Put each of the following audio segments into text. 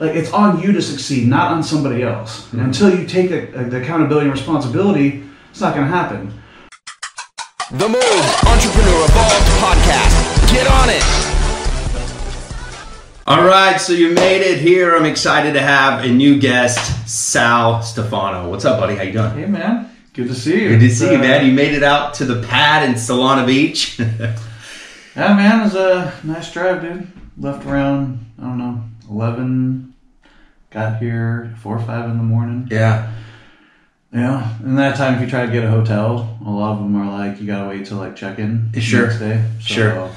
like it's on you to succeed, not on somebody else. Mm-hmm. Until you take a, a, the accountability and responsibility, it's not going to happen. The Move Entrepreneur Evolved Podcast. Get on it. All right, so you made it here. I'm excited to have a new guest, Sal Stefano. What's up, buddy? How you doing? Hey, man. Good to see you. Good to see you, Uh, man. You made it out to the pad in Solana Beach. Yeah, man. It was a nice drive, dude. Left around, I don't know, 11. Got here 4 or 5 in the morning. yeah. Yeah. And that time, if you try to get a hotel, a lot of them are like, you got to wait till like check in the Sure. next day. So, Sure.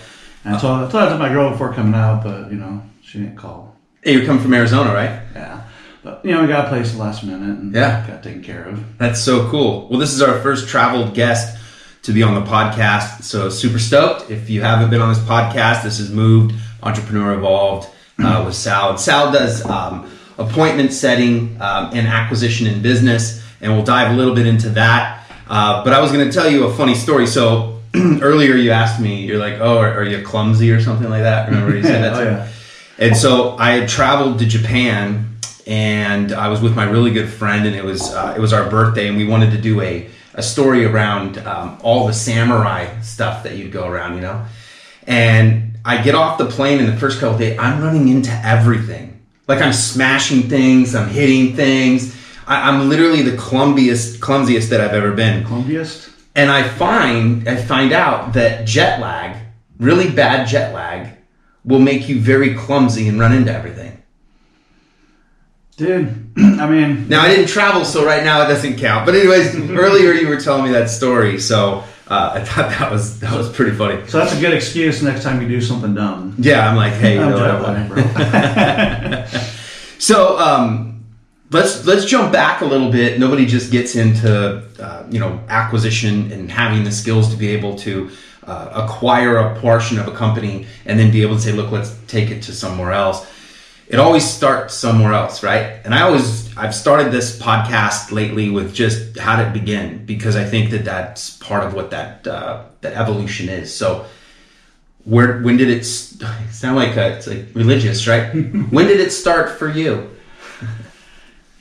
And I told, I told that to my girl before coming out, but, you know, she didn't call. Hey, you're coming from Arizona, right? Yeah. But, you know, we got a place last minute and Yeah. got taken care of. That's so cool. Well, this is our first traveled guest to be on the podcast, so super stoked. If you haven't been on this podcast, this is Moved Entrepreneur Evolved uh, with Sal. Sal does um, appointment setting um, and acquisition in business, and we'll dive a little bit into that. Uh, but I was going to tell you a funny story. So earlier you asked me, you're like, "Oh, are, are you clumsy or something like that?" Remember you said that? Oh, yeah. And so I had traveled to Japan, and I was with my really good friend, and it was uh, it was our birthday, and we wanted to do a a story around um, all the samurai stuff that you'd go around, you know. And I get off the plane, and the first couple days, I'm running into everything. Like I'm smashing things, I'm hitting things. I, I'm literally the clumsiest clumsiest that I've ever been Columbiast? and I find I find out that jet lag, really bad jet lag, will make you very clumsy and run into everything. Dude, I mean, Now I didn't travel, so right now it doesn't count. But anyways, earlier you were telling me that story, so uh, I thought that was that was pretty funny. so that's a good excuse next time you do something dumb. Yeah, I'm like, hey, you I'm know what? So um, let's let's jump back a little bit. Nobody just gets into uh, you know acquisition and having the skills to be able to uh, acquire a portion of a company and then be able to say, look, let's take it to somewhere else. It always starts somewhere else, right? And I always I've started this podcast lately with just how did it begin because I think that that's part of what that uh, that evolution is. So where when did it st- sound like a, it's like religious right when did it start for you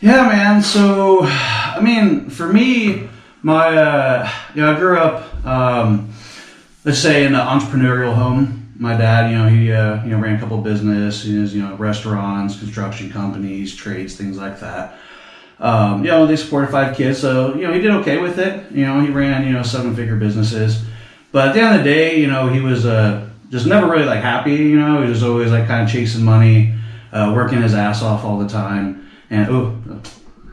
Yeah, man. So, I mean, for me, my, uh, you know, I grew up, um, let's say, in an entrepreneurial home. My dad, you know, he, uh, you know, ran a couple of businesses, you know, restaurants, construction companies, trades, things like that. Um, you know, they supported five kids, so you know, he did okay with it. You know, he ran, you know, seven-figure businesses. But at the end of the day, you know, he was uh, just never really like happy. You know, he was always like kind of chasing money, uh, working his ass off all the time. And oh,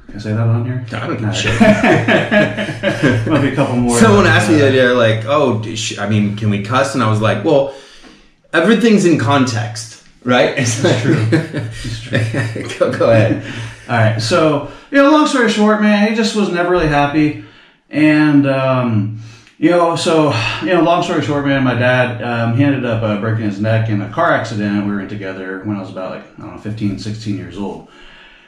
can I say that on here? I don't give a shit. Might be a couple more. someone asked me the other day like oh sh- i mean can we cuss and i was like well everything's in context right it's true go, go ahead All right. So, you know, long story short, man, he just was never really happy. And, um, you know, so, you know, long story short, man, my dad, um, he ended up uh, breaking his neck in a car accident. We were in together when I was about like, I don't know, 15, 16 years old.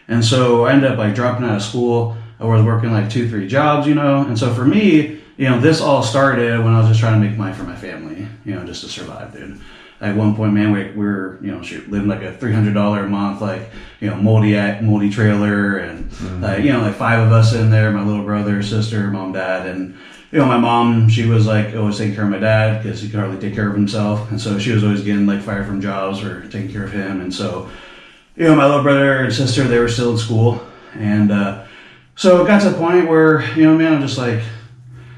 And so I ended up like dropping out of school. I was working like two, three jobs, you know. And so for me, you know, this all started when I was just trying to make money for my family, you know, just to survive, dude. At one point, man, we, we were, you know, shoot, living like a three hundred dollar a month, like, you know, moldy moldy trailer, and like, you know, like five of us in there, my little brother, sister, mom, dad, and you know, my mom, she was like always taking care of my dad because he could hardly take care of himself, and so she was always getting like fired from jobs or taking care of him, and so you know, my little brother and sister, they were still in school. And uh, so it got to the point where, you know, man, I'm just like,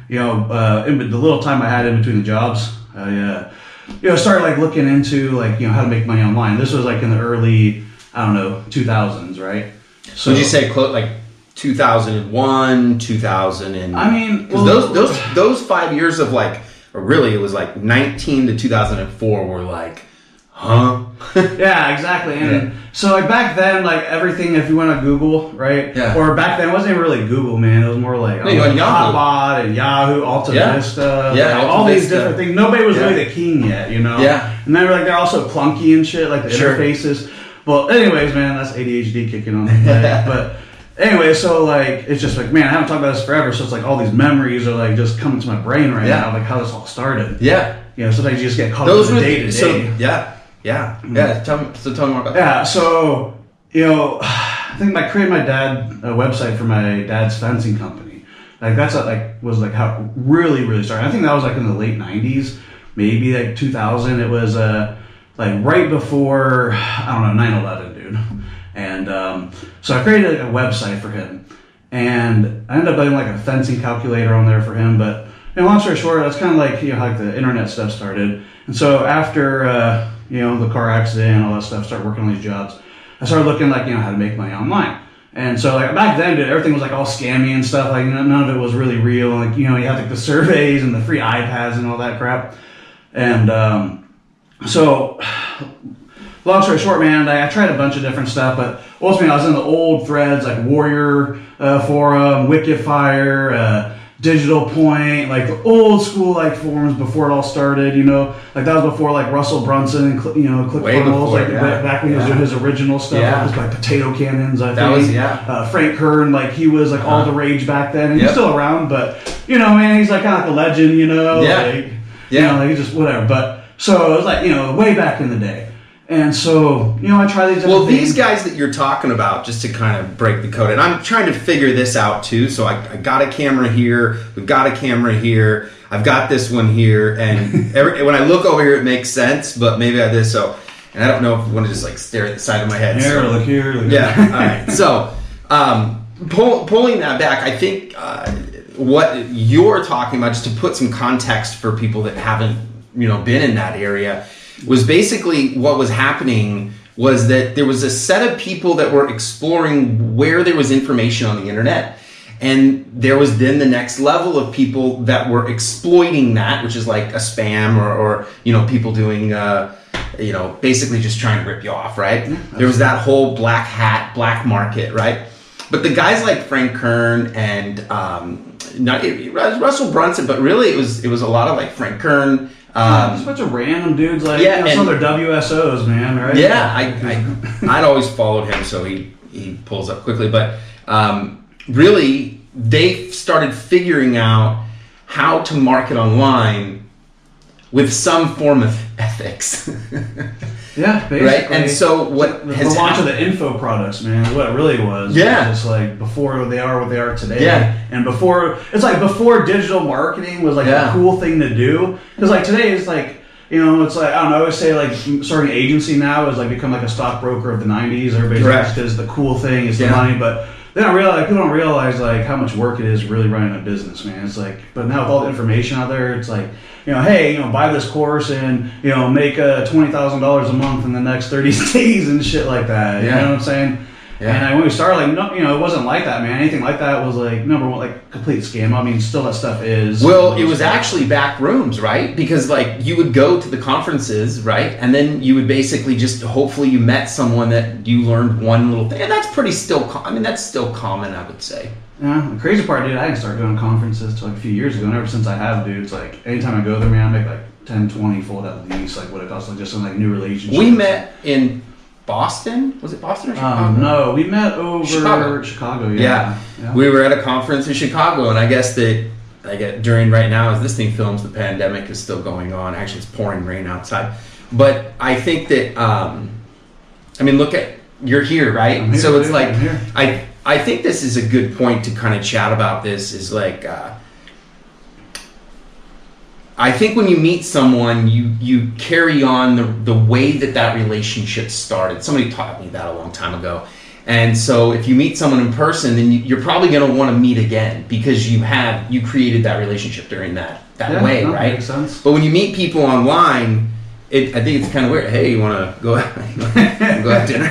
you know, uh, in the little time I had in between the jobs, I, uh, you know, started like looking into like, you know, how to make money online. This was like in the early, I don't know, 2000s, right? so would you say like 2001 2000 and I mean, well- those those those five years of like or really it was like 19 to 2004 were like huh yeah, exactly. And Yeah. so like back then, like everything, if you went on Google, right? Yeah. Or back then, it wasn't even really Google, man. It was more like, No, you oh, Yahoo. Hotbot and Yahoo, Alta Yeah. Vista, Yeah, like, Alta all these different things. Nobody was Yeah. really the king yet, you know? Yeah. And they were like, they're also clunky and shit, like the Sure. interfaces. Well, anyways, man, that's ADHD kicking on. Like, but anyway, so like, it's just like, man, I haven't talked about this forever. So it's like all these memories are like just coming to my brain right Yeah. now, like how this all started. yeah You know, sometimes you just get caught those up in the day to so day. yeah yeah yeah tell me so tell me more about that Yeah, so you know, I think I created my dad a website for my dad's fencing company. Like that's what, like was like how it really really started. I think that was like in the late '90s, maybe like 2000. It was uh like right before I don't know 9/11, dude. And um, so I created like, a website for him, and I ended up putting like a fencing calculator on there for him. But you know, long story short, that's kind of like you know how like the internet stuff started. And so after uh, you know the car accident and all that stuff, started working on these jobs. I started looking like you know how to make money online. And so like back then, dude, everything was like all scammy and stuff. Like none of it was really real. Like you know, you had like the surveys and the free iPads and all that crap. And um, so, long story short, man, I, I tried a bunch of different stuff, but ultimately I was in the old threads like Warrior uh, Forum, Wicked Fire, uh, Digital Point, like the old school like forums before it all started. You know, like that was before like Russell Brunson and you know ClickFunnels, like yeah. back when he was doing his original stuff. Yeah. It was like potato cannons. I That think. was- yeah. Uh, Frank Kern, like he was like all Uh-huh. the rage back then, and Yep. he's still around, but you know, man, he's like kind of like a legend. You know, Yeah. like, you Yeah. know, like he's just whatever. But so it was like you know, way back in the day. And so, you know, I try these. different Well, these things. guys that you're talking about, just to kind of break the code, and I'm trying to figure this out too. So I, I got a camera here, we've got a camera here, I've got this one here, and every, when I look over here, it makes sense. But maybe I this so, and I don't know if you want to just like stare at the side of my head. Here, so- look here, look yeah. here. All right. So, um, pull, pulling that back, I think uh, what you're talking about, just to put some context for people that haven't, you know, been in that area, was basically what was happening was that there was a set of people that were exploring where there was information on the internet. And there was then the next level of people that were exploiting that, which is like a spam or, or you know, people doing, uh, you know, basically just trying to rip you off, right? there was that whole black hat, black market, right? But the guys like Frank Kern and um, not it, Russell Brunson, but really it was it was a lot of like Frank Kern. Just a Um, bunch of random dudes, like Yeah, you know, some of their WSOs, man, right? yeah, I, I I'd always followed him, so he he pulls up quickly. But um, really, they started figuring out how to market online with some form of ethics. Yeah, basically. Right, and so what the, has the launch hap- of the info products, man, is what it really was. Yeah. It was just like before they are what they are today. Yeah. and before it's like before digital marketing was like Yeah. a cool thing to do because like today is like. You know, it's like I don't know. I always say like starting an agency now is like become like a stockbroker of the '90s. Everybody's because the cool thing is the Yeah. money, but they don't realize people don't realize like how much work it is really running a business, man. It's like, but now with all the information out there, it's like, you know, hey, you know, buy this course and you know make uh, twenty thousand dollars a month in the next thirty days and shit like that. You Yeah. know what I'm saying? Yeah. And I, when we started, like, no, you know, it wasn't like that, man. Anything like that was like number one, like complete scam. I mean, still that stuff is. Well, it was actually back rooms, right? Because like you would go to the conferences, right? And then you would basically just hopefully you met someone that you learned one little thing. And that's pretty still com- I mean that's still common, I would say. Yeah, the crazy part, dude, I didn't start going to conferences till like a few years ago. And ever since I have, dude, it's like anytime I go there, man, I make like 10, 20 fold at least, like what it costs, like just in like new relationships. We met in Boston. Was it Boston or Chicago? Um, no, we met over Chicago. Chicago. Yeah. yeah. Yeah. We were at a conference in Chicago, and I guess that I get during right now as this thing films, the pandemic is still going on. Actually, it's pouring rain outside, but I think that um, I mean, look at you're here, right? Here, so it's dude, like I'm. I I think this is a good point to kind of chat about. This is like. Uh, I think when you meet someone, you you carry on the the way that that relationship started. Somebody taught me that a long time ago, and so if you meet someone in person, then you, you're probably going to want to meet again because you have you created that relationship during that that Yeah, way, no, right? makes sense. But when you meet people online, it I think it's kind of weird. Hey, you want to go out, go have dinner?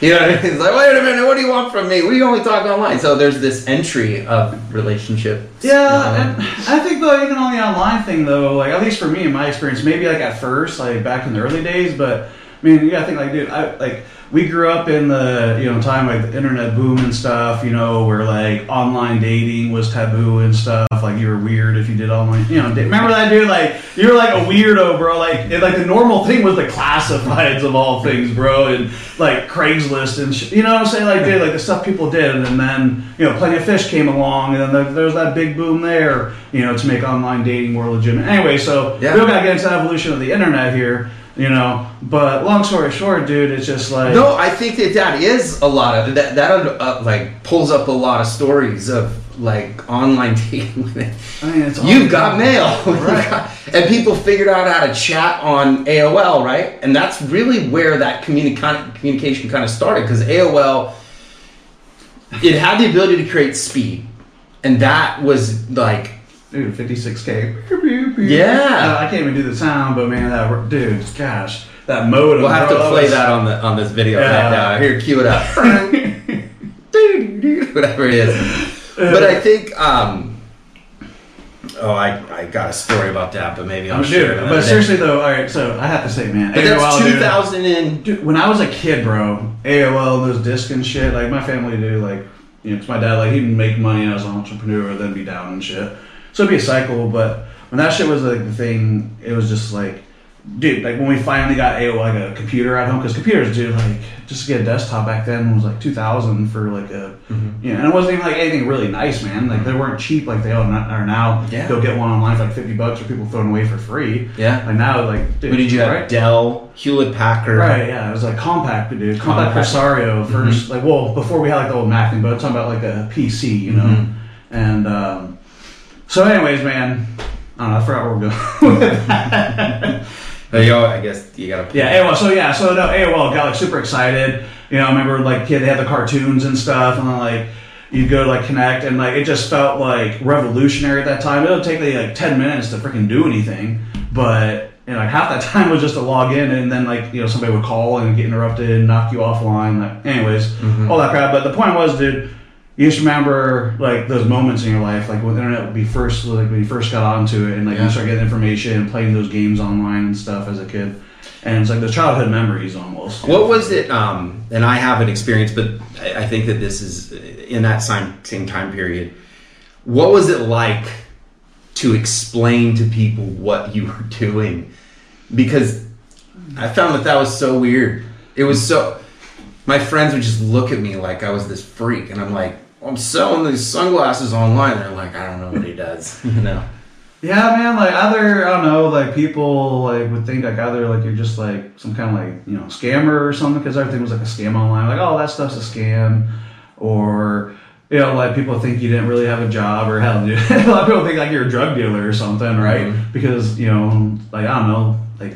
You know, what I mean? it's like, wait a minute, what do you want from me? We only talk online. So there's this entry of relationship. Yeah, and I think though even on the online thing though, like at least for me in my experience, maybe like at first, like back in the early days, but mean, you gotta think like, dude, I like we grew up in the you know time like the internet boom and stuff, you know, where like online dating was taboo and stuff. Like you were weird if you did online, you know. Remember that dude? Like you were like a weirdo, bro. Like it, like the normal thing was the classifieds of all things, bro, and like Craigslist and sh- you know what I'm saying? Like dude, like the stuff people did, and then you know, Plenty of Fish came along, and then there, there was that big boom there, you know, to make online dating more legitimate. Anyway, so Yeah. we don't gotta get into the evolution of the internet here. You know. But long story short, dude, it's just like No, I think that that is a lot of that. That uh, like pulls up a lot of stories of like online dating. I mean, it's all- You've got mail, Right. and people figured out how to chat on AOL, right? And that's really where that communi- communication kind of started because AOL it had the ability to create speed, and that was like dude, 56k. Yeah. I can't even do the sound, but man, that dude, gosh, that modem. we'll have bro, to play was- that on the on this video Yeah. right now. Here, cue it up. Whatever it is. But I think um oh I, I got a story about that, but maybe I'll I'm share it dude, but seriously though, all right. So I have to say, man, But that's AOL, dude, 2000 and Dude, when I was a kid, bro, AOL, those discs and shit, like my family do, like, you know, 'cause my dad, like, he'd make money as an entrepreneur, then be down and shit. So it'd be a cycle, but when that shit was like the thing, it was just like, dude, like when we finally got AOL, like a computer at home, because computers, dude, like, just to get a desktop back then was like 2000 for like a, Mm-hmm. you know, and it wasn't even like anything really nice, man. Like, they weren't cheap like they are now. Yeah. Go get one online for like 50 bucks or people throwing away for free. Yeah. Like now, like, dude, What did you have? right? Dell, Hewlett Packard. Right, yeah, it was like Compaq, dude. Compaq Compaq. Presario 1st like well, before we had like the old Mac thing, but I'm talking about like a PC, you know. Mhm. And um, so, anyways, man, I don't know. I forgot where we're going. Uh, yo, I guess you gotta. yeah, AOL. So yeah, so no, AOL got like super excited. You know, I remember like kid, they had the cartoons and stuff, and then like you'd go to like connect, and like it just felt like revolutionary at that time. It would take like, like ten minutes to freaking do anything, but you know, like half that time was just to log in, and then like you know somebody would call and get interrupted and knock you offline. Like, anyways, all that crap. But the point was, dude. You just remember like those moments in your life, like when the internet would be first, like when you first got onto it, and like Yeah. you start getting information and playing those games online and stuff as a kid, and it's like the childhood memories almost. What was it? Um, and I have an experience, but I, I think that this is in that same same time period. What was it like to explain to people what you were doing? Because I found that that was so weird. It was so. My friends would just look at me like I was this freak, and I'm like, I'm selling these sunglasses online. They're like, I don't know what he does, you know. Yeah, man. Like either I don't know, like people like would think like either like you're just like some kind of like you know scammer or something because everything was like a scam online. Like oh that stuff's a scam, or you know like people think you didn't really have a job or hell, dude. a lot of people think like you're a drug dealer or something, right? Mhm. Because you know like I don't know like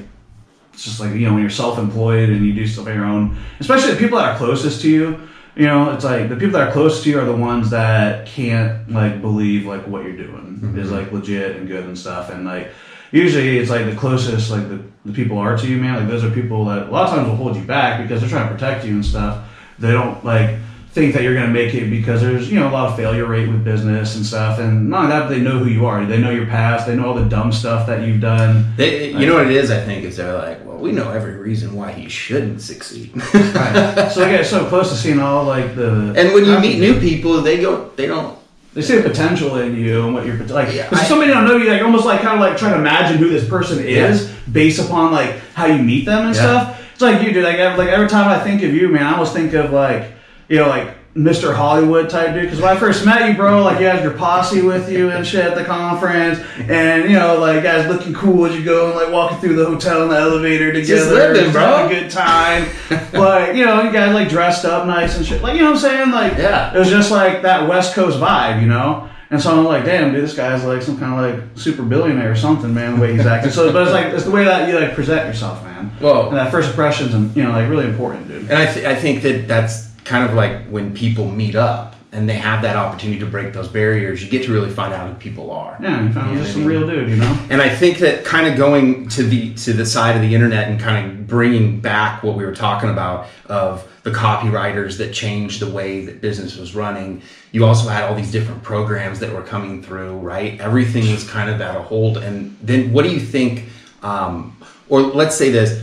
it's just like you know when you're self-employed and you do stuff on your own, especially the people that are closest to you. You know, it's like the people that are close to you are the ones that can't like believe like what you're doing mm-hmm. is like legit and good and stuff. And like usually it's like the closest like the, the people are to you, man. Like those are people that a lot of times will hold you back because they're trying to protect you and stuff. They don't like think that you're gonna make it because there's you know a lot of failure rate with business and stuff. And not that, but they know who you are. They know your past. They know all the dumb stuff that you've done. They, you know what it is? I think is they're like, well, we know every reason why he shouldn't succeed. Right. so they get so close to seeing all like the And when you meet new people, they go, they don't. They see the potential in you and what you're like. Yeah, I- somebody don't know you, like almost like kind of like trying to imagine who this person is based upon like how you meet them and Yeah. stuff. It's like you do. Like like every time I think of you, man, I almost think of like you know like Mr. Hollywood type dude. Because when I first met you, bro, like you had your posse with you and shit at the conference, and you know like guys looking cool as you go and like walking through the hotel in the elevator together, just living, bro. having a good time. like you know you guys like dressed up nice and shit. Like you know what I'm saying? Like Yeah. it was just like that West Coast vibe, you know. And so I'm like, damn, dude, this guy's like some kind of like super billionaire or something, man. The way he's acting. So, but it's like it's the way that you like present yourself, man. Well- and that first impressions, and you know, like really important, dude. And I, th- I think that that's kind of like when people meet up and they have that opportunity to break those barriers. You get to really find out who people are. Yeah, you found You know just what some real dude, you know. And I think that kind of going to the to the side of the internet and kind of bringing back what we were talking about of the copywriters that changed the way that business was running. You also had all these different programs that were coming through, right? Everything was kind of at a hold. And then, what do you think? Um, or let's say this: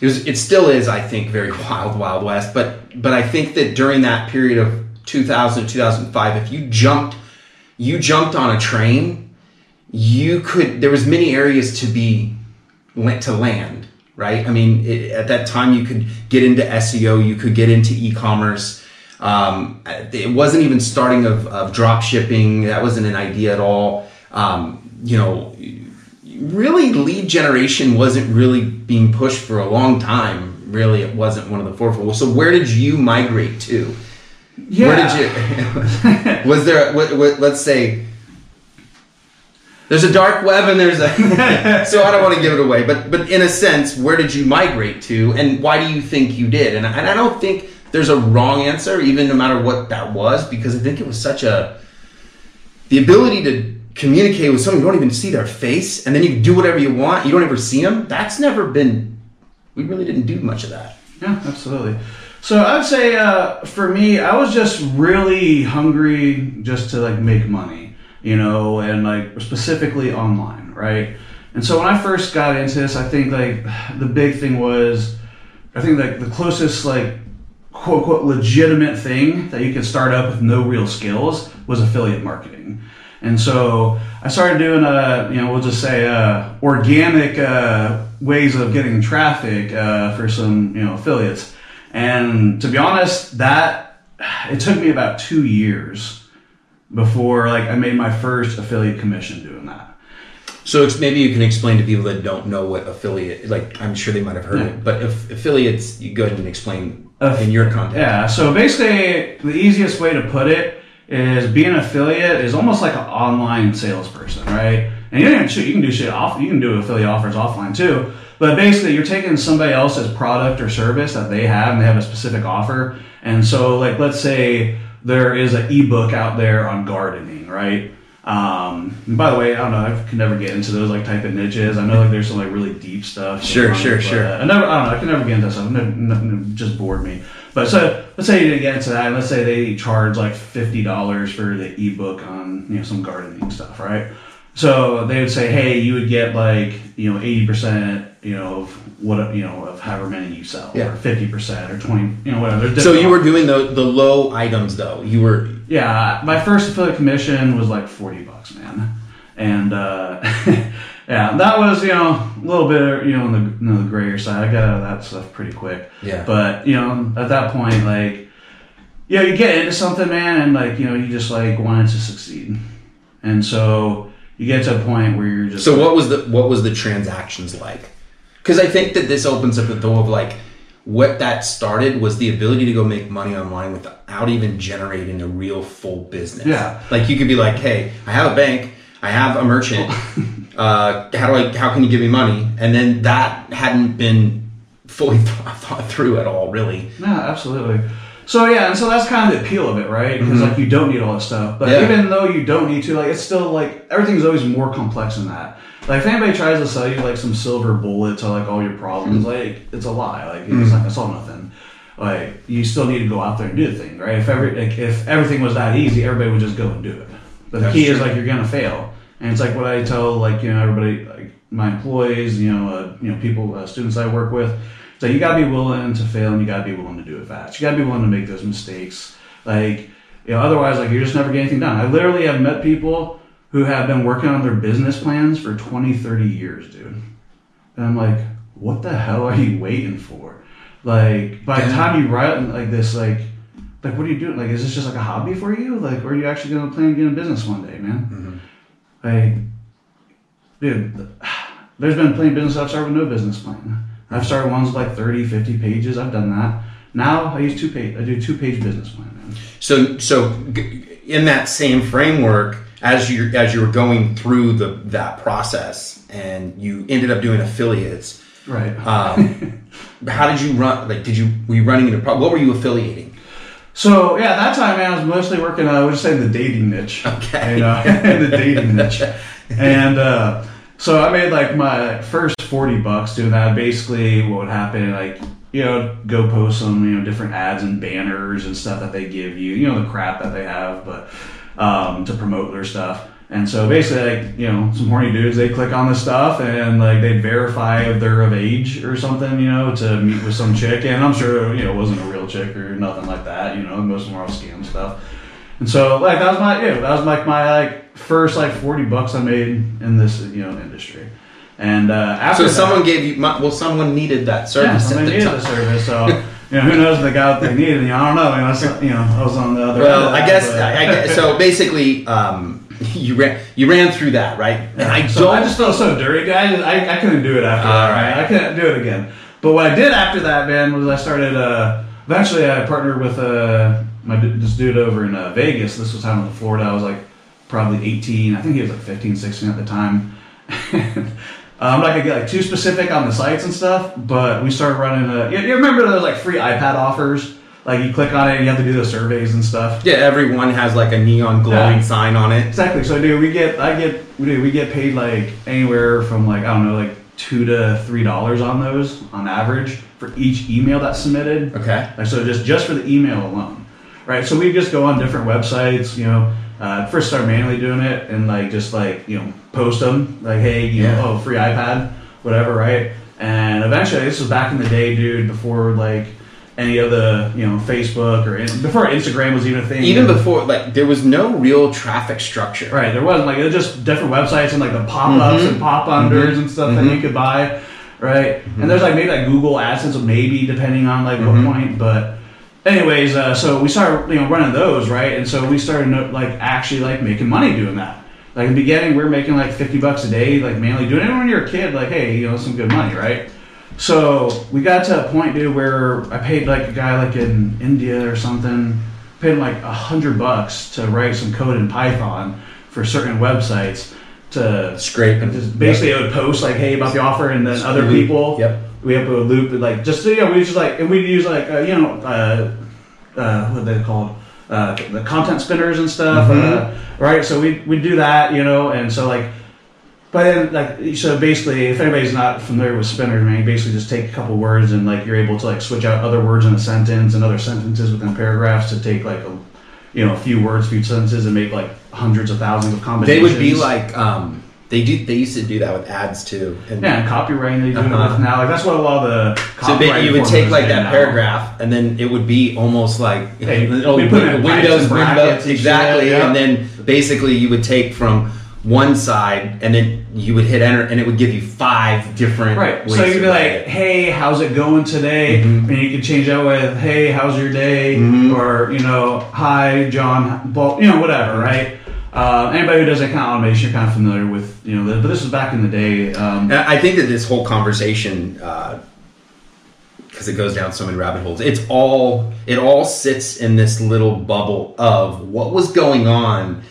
it was, it still is, I think, very wild, wild west. But but I think that during that period of 2000 2005, if you jumped you jumped on a train, you could. There was many areas to be went to land, right? I mean, it, at that time, you could get into SEO, you could get into e-commerce. Um, it wasn't even starting of, of drop shipping. That wasn't an idea at all. Um, you know, really lead generation wasn't really being pushed for a long time. Really, it wasn't one of the forefront. So where did you migrate to? Yeah. Where did you? was there? What, what, let's say. There's a dark web and there's a. so I don't want to give it away, but but in a sense, where did you migrate to, and why do you think you did? And, and I don't think there's a wrong answer, even no matter what that was, because I think it was such a the ability to communicate with someone you don't even see their face, and then you do whatever you want. You don't ever see them. That's never been. We really didn't do much of that. Yeah, absolutely. So I'd say uh, for me, I was just really hungry just to like make money, you know, and like specifically online, right? And so when I first got into this, I think like the big thing was, I think like the closest like quote unquote legitimate thing that you could start up with no real skills was affiliate marketing. And so I started doing a, you know, we'll just say uh, organic uh, ways of getting traffic uh, for some, you know, affiliates. And to be honest, that it took me about two years before like I made my first affiliate commission doing that. So maybe you can explain to people that don't know what affiliate. Like I'm sure they might have heard Yeah. it, but if affiliates, you go ahead and explain Aff- in your context. Yeah, so basically, the easiest way to put it is being an affiliate is almost like an online salesperson, right? And you can shoot, you can do shit off, you can do affiliate offers offline too. But basically, you're taking somebody else's product or service that they have, and they have a specific offer. And so, like, let's say there is an ebook out there on gardening, right? Um, and by the way, I don't know, I can never get into those like type of niches. I know like there's some like really deep stuff. Sure, sure, sure. I never, I don't know, I can never get into stuff. It never, n- n- just bored me. But so let's say you didn't get into that. and Let's say they charge like fifty dollars for the ebook on you know some gardening stuff, right? So they would say, hey, you would get like you know eighty percent, you know, of what you know of however many you sell, Yeah. or fifty percent, or twenty, you know, whatever. So you were doing the the low items though. You were yeah, my first affiliate commission was like forty bucks, man, and uh, yeah, that was you know a little bit you know on the, you know, the grayer side. I got out of that stuff pretty quick. Yeah. But you know at that point, like, you know, you get into something, man, and like you know you just like wanted to succeed, and so you get to a point where you're just So what was the what was the transactions like? Because I think that this opens up the door of like what that started was the ability to go make money online without even generating a real full business. Yeah. Like you could be like, hey, I have a bank, I have a merchant. uh, how do I? How can you give me money? And then that hadn't been fully th- thought through at all, really. No, absolutely. So yeah, and so that's kind of the appeal of it, right? Because like you don't need all this stuff, but Mm-hmm. Yeah. even though you don't need to, like it's still like everything's always more complex than that. Like if anybody tries to sell you like some silver bullet to like all your problems, Mm-hmm. like it's a lie. Like it's not it's all nothing. Like you still need to go out there and do the thing, right? If every like, if everything was that easy, everybody would just go and do it. But the That's key is like you're gonna fail, and it's like what I tell like you know everybody like my employees, you know, uh, you know people, uh, students I work with. So you gotta be willing to fail, and you gotta be willing to do it fast. You gotta be willing to make those mistakes. Like you know, otherwise, like you're just never getting anything done. I literally have met people who have been working on their business plans for 20, 30 years, dude. And I'm like, what the hell are you waiting for? Like by the time you write like this, like like what are you doing? Like is this just like a hobby for you? Like or are you actually gonna plan on getting a business one day, man? Like dude, there's been plenty of business I've started with no business plan. I've started ones with like 30, 50 pages. I've done that. Now I use two page. I do two page business plan, man. So, so in that same framework, as you as you were going through the that process, and you ended up doing affiliates. Right. Um, how did you run? Like, did you were you running into what were you affiliating? So yeah, that time man, I was mostly working. Uh, I would say the dating niche. Okay. You know, the dating niche, and uh, so I made like my first forty bucks doing that. Basically, what would happen, like you know, go post some you know different ads and banners and stuff that they give you. You know, the crap that they have, but um, to promote their stuff. And so basically, like you know, some horny dudes they click on this stuff and like they'd verify if they're of age or something, you know, to meet with some chick. And I'm sure you know it wasn't a real chick or nothing like that. You know, most of them are all scam stuff. And so like that was my yeah, that was like my like first like forty bucks I made in this you know industry. And uh, after So that- someone gave you well, someone needed that yeah, service. somebody at the needed time. the service. So you know, who knows if they got what they needed? You know, I don't know. I mean, that's, you know, I was on the other. Well, end of I guess, but- I, I guess so. Basically, um, you ran you ran through that, right? And I so don't. I just felt so dirty, guys. I, I couldn't do it after All that. right. man. I couldn't do it again. But what I did after that, man, was I started. Uh, eventually, I partnered with uh, my this dude over in uh, Vegas. This was time in Florida. I was like probably 18. I think he was like 15, 16 at the time. I'm not gonna get like too specific on the sites and stuff, but we started running. A, you, you remember those like free iPad offers? Like you click on it, and you have to do the surveys and stuff. yeah, everyone has like a neon glowing Yeah. sign on it. Exactly. So, dude, we get, I get, dude, we get paid like anywhere from like I don't know, like two to three dollars on those on average for each email that's submitted. Okay. Like, so just just for the email alone, right? So we just go on different websites, you know. Uh, first start manually doing it and like just like you know post them like hey you Yeah. know oh free iPad whatever right and eventually this was back in the day dude before like any of the you know Facebook or in, before Instagram was even a thing Even before, like, there was no real traffic structure. Right, there wasn't like it was just different websites and like the pop-ups mm-hmm. and pop-unders and stuff that you mm-hmm. could buy, right? And there's like maybe like Google AdSense, maybe depending on like what mm-hmm. point. But anyways, uh, so we started you know running those, right? And so we started no- like actually like making money doing that. Like in the beginning, we were making like fifty bucks a day, like mainly doing it when you're a kid. Like, hey, you know, some good money, right? So we got to a point, dude, where I paid like a guy like in India or something, paid him like a hundred bucks to write some code in Python for certain websites to Scrape and just basically it would post like, hey, about the offer, and then Just other loop. people, Yep. we have a loop like just you know we just like and we'd use like uh, you know uh, uh, what are they called uh, the content spinners and stuff Mm-hmm. uh, right so we we do that you know and so like but then like so basically if anybody's not familiar with spinners man you basically just take a couple words and like you're able to like switch out other words in a sentence and other sentences within paragraphs to take like a you know a few words few sentences and make like hundreds of thousands of combinations. They would be like, um, they do. They used to do that with ads too. And yeah and copywriting they do Uh-huh. now like that's what a lot of the So copywriting you would take like that now. paragraph, and then it would be almost like Hey, oh, we put it in Windows, and Windows, brackets and exactly. shit, yeah. And then basically you would take from one side, and then you would hit enter, and it would give you five different. Right. ways So you'd be like. "Hey, how's it going today?" Mhm. And you could change that with, "Hey, how's your day?" Mhm. Or you know, "Hi, John." You know, whatever, right? Uh, anybody who does account automation, you're kind of familiar with, you know. This, but this was back in the day. Um, I think that this whole conversation, because it goes down so many rabbit holes, it's all it all sits in this little bubble of what was going on,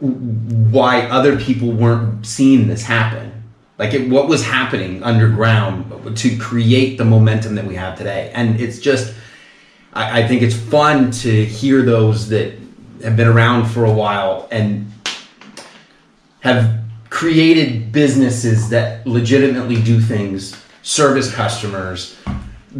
why other people weren't seeing this happen, like it, what was happening underground to create the momentum that we have today, and it's just. I, I think it's fun to hear those that have been around for a while and have created businesses that legitimately do things, service customers,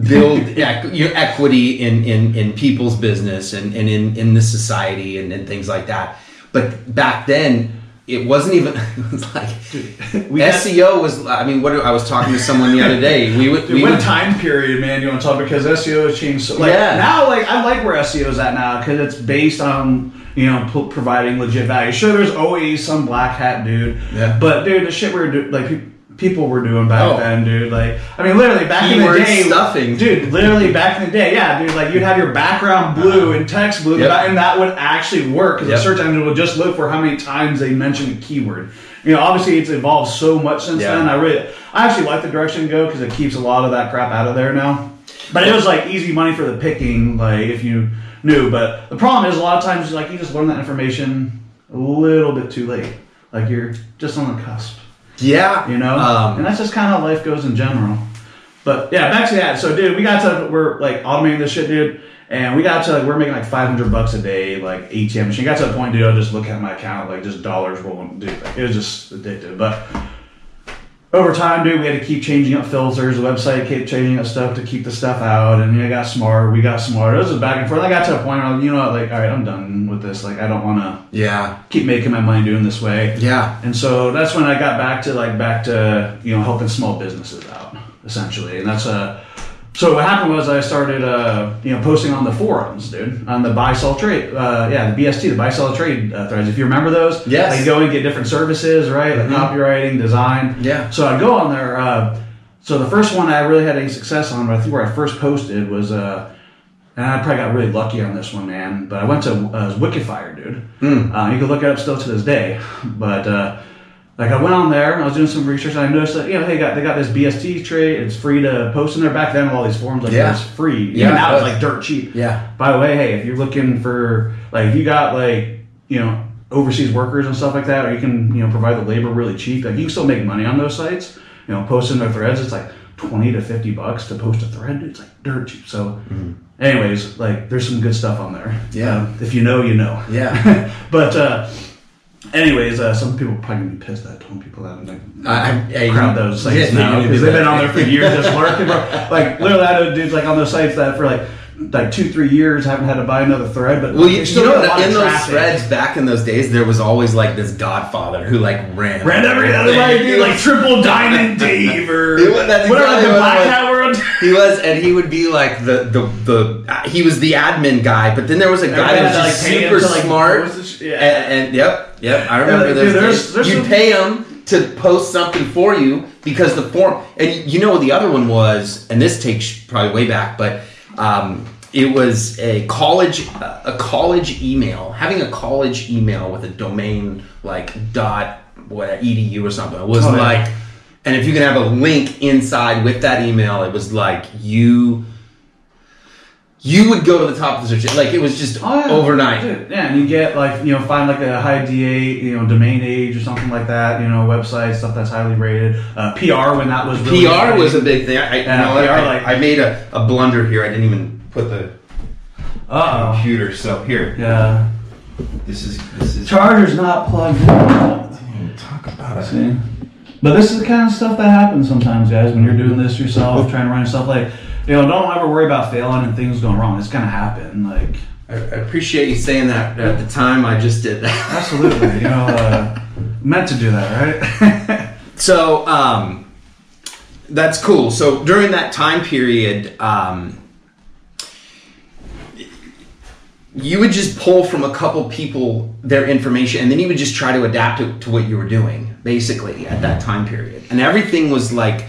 build equ- your equity in, in, in people's business and, and in, in the society and, and things like that. But back then, it wasn't even it was like we had- SEO was. I mean, what I was talking to someone the other day. We would Dude, we what would time period, man, you want to talk because SEO has changed. So, like Yeah. now, like I like where SEO is at now because it's based on you know p- providing legit value. Sure, there's always some black hat dude, Yeah. but dude, the shit we were doing, like people were doing back Oh. then, dude. Like I mean, literally back in the day, stuffing. dude. Literally back in the day, yeah, dude. Like you'd have your background blue uh-huh. and text blue. Yep. and that would actually work because Yep. the search engine would just look for how many times they mentioned a keyword. You know, obviously it's evolved so much since Yeah. then. I really, I actually like the direction to go because it keeps a lot of that crap out of there now. But it was like easy money for the picking, like if you knew. But the problem is a lot of times, like you just learn that information a little bit too late. Like you're just on the cusp, yeah, you know. Um, and that's just kind of how life goes in general. But yeah, back to that. So, dude, we got to we're like automating this shit, dude, and we got to like we're making like five hundred bucks a day, like ATM machine. Got to a point, dude. I just look at my account, like just dollars rolling, dude. Like, it was just addictive. But over time, dude, we had to keep changing up filters. The website kept changing up stuff to keep the stuff out, and know, got smart. We got smart. It was just back and forth. I got to a point where, I'm, you know, what, like, all right, I'm done with this. Like, I don't want to yeah, keep making my money doing this way. yeah. And so that's when I got back to like back to you know helping small businesses out essentially, and that's uh so what happened was I started uh you know posting on the forums, dude, on the buy sell trade, uh yeah the BST, the buy sell trade uh, threads. If you remember those, Yes. like go and get different services, right, like Mhm. copywriting, design. Yeah. So I go on there. Uh, so the first one I really had any success on, but I think where I first posted was uh and I probably got really lucky on this one, man. But I went to uh, Wicked Fire, dude. Uh, you can look it up still to this day. But uh, like I went on there and I was doing some research and I noticed that you know they got they got this BST trade It's free to post in there. Back then, all these forums like Yeah. it was free. Yeah, now it's like dirt cheap. Yeah. By the way, hey, if you're looking for like if you got like you know overseas workers and stuff like that, or you can you know provide the labor really cheap, like you can still make money on those sites. You know, posting their threads, it's like twenty to fifty bucks to post a thread. It's like dirt cheap. So, anyways, like there's some good stuff on there. Yeah. Uh, if you know, you know. Yeah. but uh, anyways, uh, some people are probably gonna be pissed that I told people that. I'm like, I- I- crowd those sites yeah, now because they've been on there for years just lurking. Bro. Like literally, I know dudes like on those sites that for like like two three years haven't had to buy another thread. But Well, like, you, you know, get in those threads back in those days, there was always like this Godfather who like ran, Ran every other like, dude, like triple diamond Dave or was- that's whatever exactly the black hat world. He was, and he would be like the the the. Uh, he was the admin guy, but then there was a guy that was to, just like, super to, like, smart. this- yeah. And, and yep, yep, I remember like, those. dude, there's- You'd some- pay him to post something for you because the form. And you know what the other one was, and this takes probably way back, but. Um, it was a college a college email having a college email with a domain like dot what edu or something it was Oh, yeah. like and if you can have a link inside with that email it was like you you would go to the top of the search like it was just Oh, yeah. overnight Dude, yeah, and you get like you know find like a high DA you know domain age or something like that. You know website stuff that's highly rated. Uh, PR when that was really PR big. was a big thing. I, I, you know what? PR, I, like- I made a, a blunder here. I didn't even put the Uh computer. So here. Yeah. this is this is. Charger's not plugged in. Talk about it. See? But this is the kind of stuff that happens sometimes, guys, when you're doing this yourself, trying to run yourself. Like, you know, don't ever worry about failing and things going wrong. It's gonna happen. Like, I, I appreciate you saying that. At the time, I just did that. absolutely. you know, uh, meant to do that, right? So um, that's cool. So during that time period, um, you would just pull from a couple people their information, and then you would just try to adapt it to what you were doing, basically at that time period. And everything was like.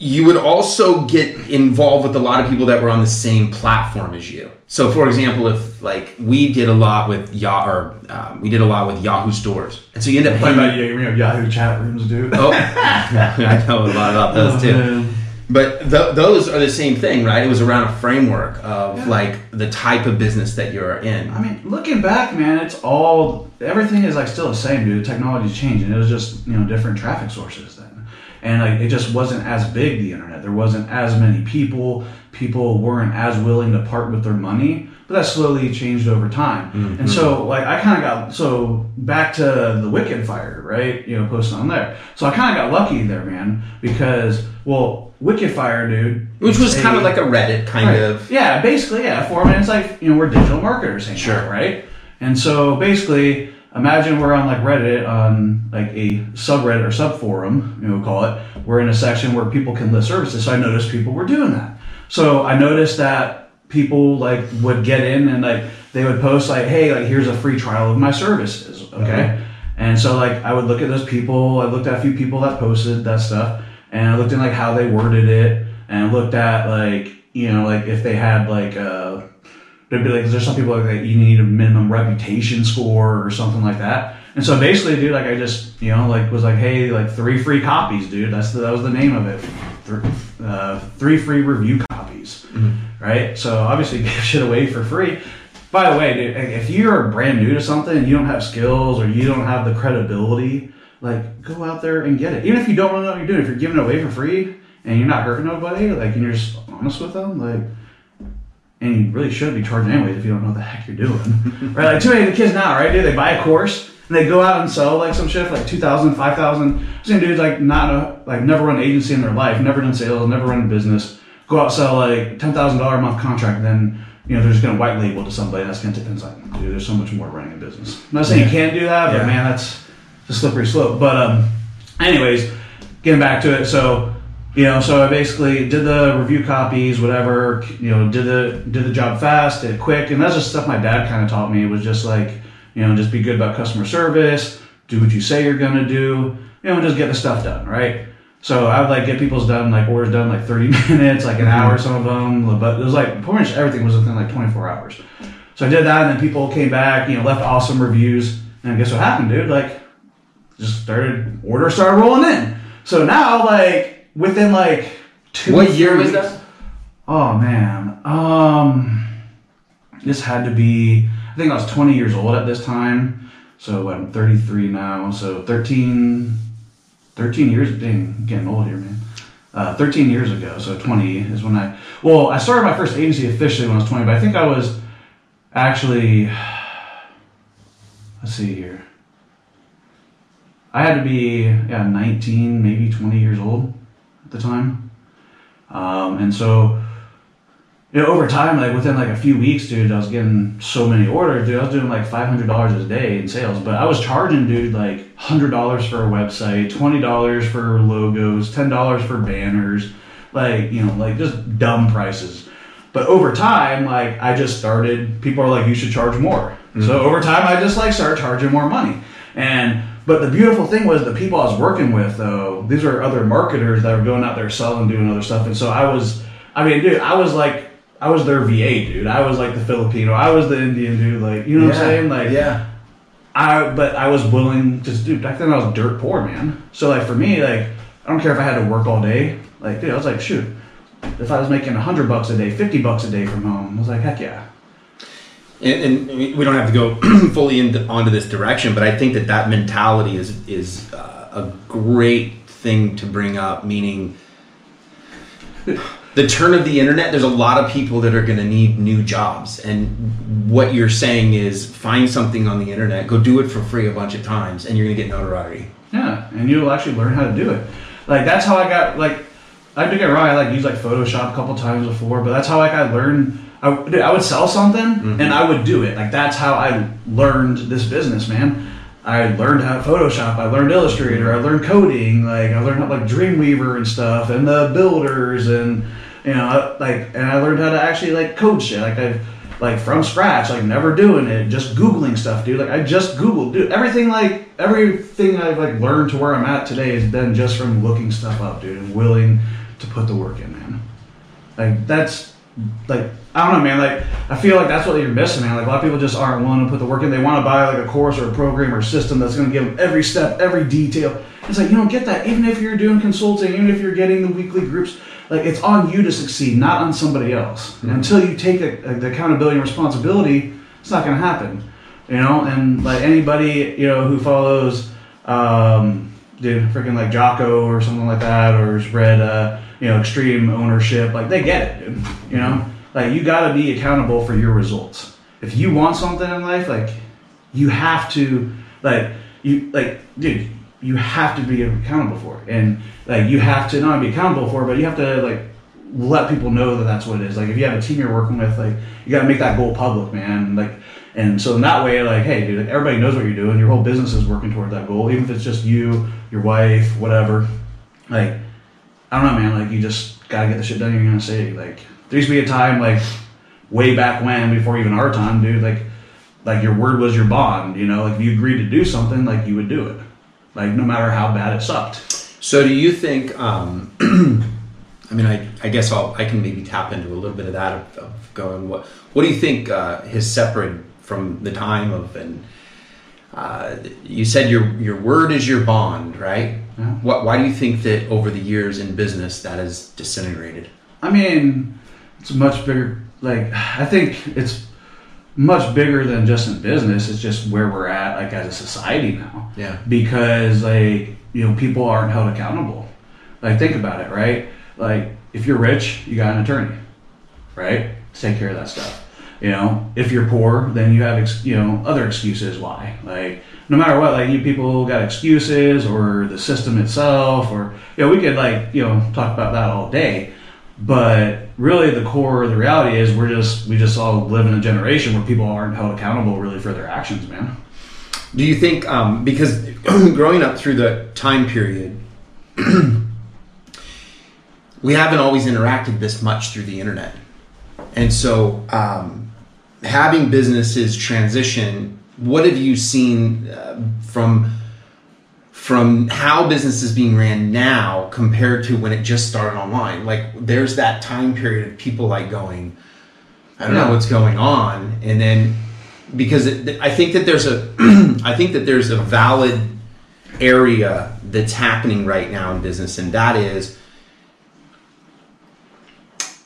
You would also get involved with a lot of people that were on the same platform as you. So, for example, if like we did a lot with Yahoo, or um, we did a lot with Yahoo stores, and so you end up playing. about you? Know, Yahoo chat rooms, dude. Oh, I know a lot about those too. Oh, man. But th- those are the same thing, right? It was around a framework of Yeah. like the type of business that you're in. I mean, looking back, man, it's all everything is like still the same, dude. The technology's changing. It was just you know different traffic sources then, and like it just wasn't as big. The internet, there wasn't as many people. People weren't as willing to part with their money, but that slowly changed over time. Mm-hmm. And so, like, I kind of got so back to the Wicked Fire, right? You know, posting on there. So I kind of got lucky there, man, because well, Wicked Fire, dude, Which was kind of like a Reddit kind Right. of. Yeah, basically, yeah. For me, it's like you know we're digital marketers, Sure. out, right? And so basically, imagine we're on like Reddit on like a subreddit or sub forum, you know, call it. We're in a section where people can list services. So I noticed people were doing that. So I noticed that people like would get in and like they would post like, hey, like here's a free trial of my services, okay? And so like I would look at those people. I looked at a few people that posted that stuff, and I looked at like how they worded it, and looked at like you know like if they had like uh there'd be like there's some people like that you need a minimum reputation score or something like that. And so basically, dude, like I just you know like was like hey like three free copies, dude. That's the, that was the name of it. Three, uh, three free review copies, right? So obviously give shit away for free. By the way, dude, if you're brand new to something and you don't have skills or you don't have the credibility, like go out there and get it. Even if you don't really know what you're doing, if you're giving it away for free and you're not hurting nobody, like and you're just honest with them, like and you really should be charging anyways if you don't know what the heck you're doing. right? Like too many of the kids now, right, dude? They buy a course and they go out and sell like some shit for like 2000 5000 Some dudes like not a, like never run an agency in their life, never done sales, never run a business, go out sell like ten thousand dollar a month contract, and then you know they're just gonna white label to somebody that's gonna tip inside. Dude, there's so much more running a business. I'm not saying you can't do that, but Yeah. man, that's a slippery slope. But um, anyways, getting back to it, so you know, so I basically did the review copies, whatever. You know, did the did the job fast, did it quick, and that's just stuff my dad kind of taught me. It was just like, you know, just be good about customer service, do what you say you're gonna do, you know, and just get the stuff done, right? So I would like get people's done like orders done like 30 minutes, like an mm-hmm. hour, some of them. But it was like pretty much everything was within like 24 hours. So I did that, and then people came back, you know, left awesome reviews. And guess what happened, dude? Like, just started order started rolling in. So now, like within like two. What year was that? Oh man, um, this had to be. I think I was 20 years old at this time. So I'm 33 now. So 13, 13 years. Dang, getting old here, man. Uh, 13 years ago. So 20 is when I. Well, I started my first agency officially when I was 20, but I think I was actually. Let's see here. I had to be yeah 19, maybe 20 years old at the time. Um, and so, you know, over time, like within like a few weeks, dude, I was getting so many orders, dude. I was doing like five hundred dollars a day in sales, but I was charging, dude, like hundred dollars for a website, twenty dollars for logos, ten dollars for banners, like you know, like just dumb prices. But over time, like I just started. People are like, you should charge more. So over time, I just like started charging more money. And but the beautiful thing was the people I was working with, though, these are other marketers that were going out there selling, doing other stuff. And so I was, I mean, dude, I was like, I was their VA, dude. I was like the Filipino. I was the Indian dude. Like, you know what I'm saying? Like, yeah. I, but I was willing to do. Back then, I was dirt poor, man. So like for me, like I don't care if I had to work all day. Like, dude, I was like, shoot, if I was making hundred bucks a day, fifty bucks a day from home, I was like, heck yeah. And, and we don't have to go fully into, onto this direction, but I think that that mentality is is uh, a great thing to bring up. Meaning, the turn of the internet. There's a lot of people that are going to need new jobs, and what you're saying is find something on the internet, go do it for free a bunch of times, and you're going to get notoriety. Yeah, and you'll actually learn how to do it. Like that's how I got like I don't get wrong. I like used like Photoshop a couple times before, but that's how like I learned. I, dude, I would sell something and mm-hmm. I would do it. Like that's how I learned this business, man. I learned how to Photoshop. I learned Illustrator. I learned coding. Like I learned how like Dreamweaver and stuff, and the builders, and you know, like, and I learned how to actually like code shit. Like I've like from scratch, like never doing it, just googling stuff, dude. Like I just googled, dude. Everything like everything I've like learned to where I'm at today has been just from looking stuff up, dude, and willing to put the work in, man. Like that's like I don't know, man. Like I feel like that's what you're missing, man. Like a lot of people just aren't willing to put the work in. They want to buy like a course or a program or a system that's going to give them every step, every detail. It's like you don't get that. Even if you're doing consulting, even if you're getting the weekly groups, like it's on you to succeed, not on somebody else. And until you take the, the accountability and responsibility, it's not going to happen. You know, and like anybody you know who follows, um, dude, freaking like Jocko or something like that, or has read, uh, you know, extreme ownership, like they get it, dude. You know, like you got to be accountable for your results. If you want something in life, like you have to, like you, like, dude, you have to be accountable for it, and like you have to not only be accountable for it, but you have to like let people know that that's what it is. Like if you have a team you're working with, like you got to make that goal public, man. Like, and so in that way, like, hey, dude, everybody knows what you're doing. Your whole business is working toward that goal, even if it's just you, your wife, whatever. Like, I don't know, man. Like, you just gotta get the shit done. You're gonna say, like, there used to be a time, like, way back when, before even our time, dude. Like, like your word was your bond. You know, like if you agreed to do something, like you would do it. Like no matter how bad it sucked. So, do you think? Um, I mean, I, I guess I'll, I can maybe tap into a little bit of that of, of going. What What do you think uh, has separated from the time of and uh, you said your your word is your bond, right? Yeah. What, why do you think that over the years in business that has disintegrated? I mean, it's much bigger. Like, I think it's much bigger than just in business. It's just where we're at, like as a society now. Yeah. Because like you know, people aren't held accountable. Like, think about it, right? Like, if you're rich, you got an attorney, right? To take care of that stuff. You know, if you're poor, then you have ex- you know other excuses why. Like, no matter what, like you people got excuses or the system itself, or you know, we could like you know talk about that all day. But really, the core of the reality is we're just we just all live in a generation where people aren't held accountable really for their actions, man. Do you think um, because growing up through the time period, we haven't always interacted this much through the internet, and so um, having businesses transition, what have you seen uh, from from how business is being ran now compared to when it just started online. Like there's that time period of people like going, I don't know what's going on, and then because it, I think that there's a I think that there's a valid area that's happening right now in business, and that is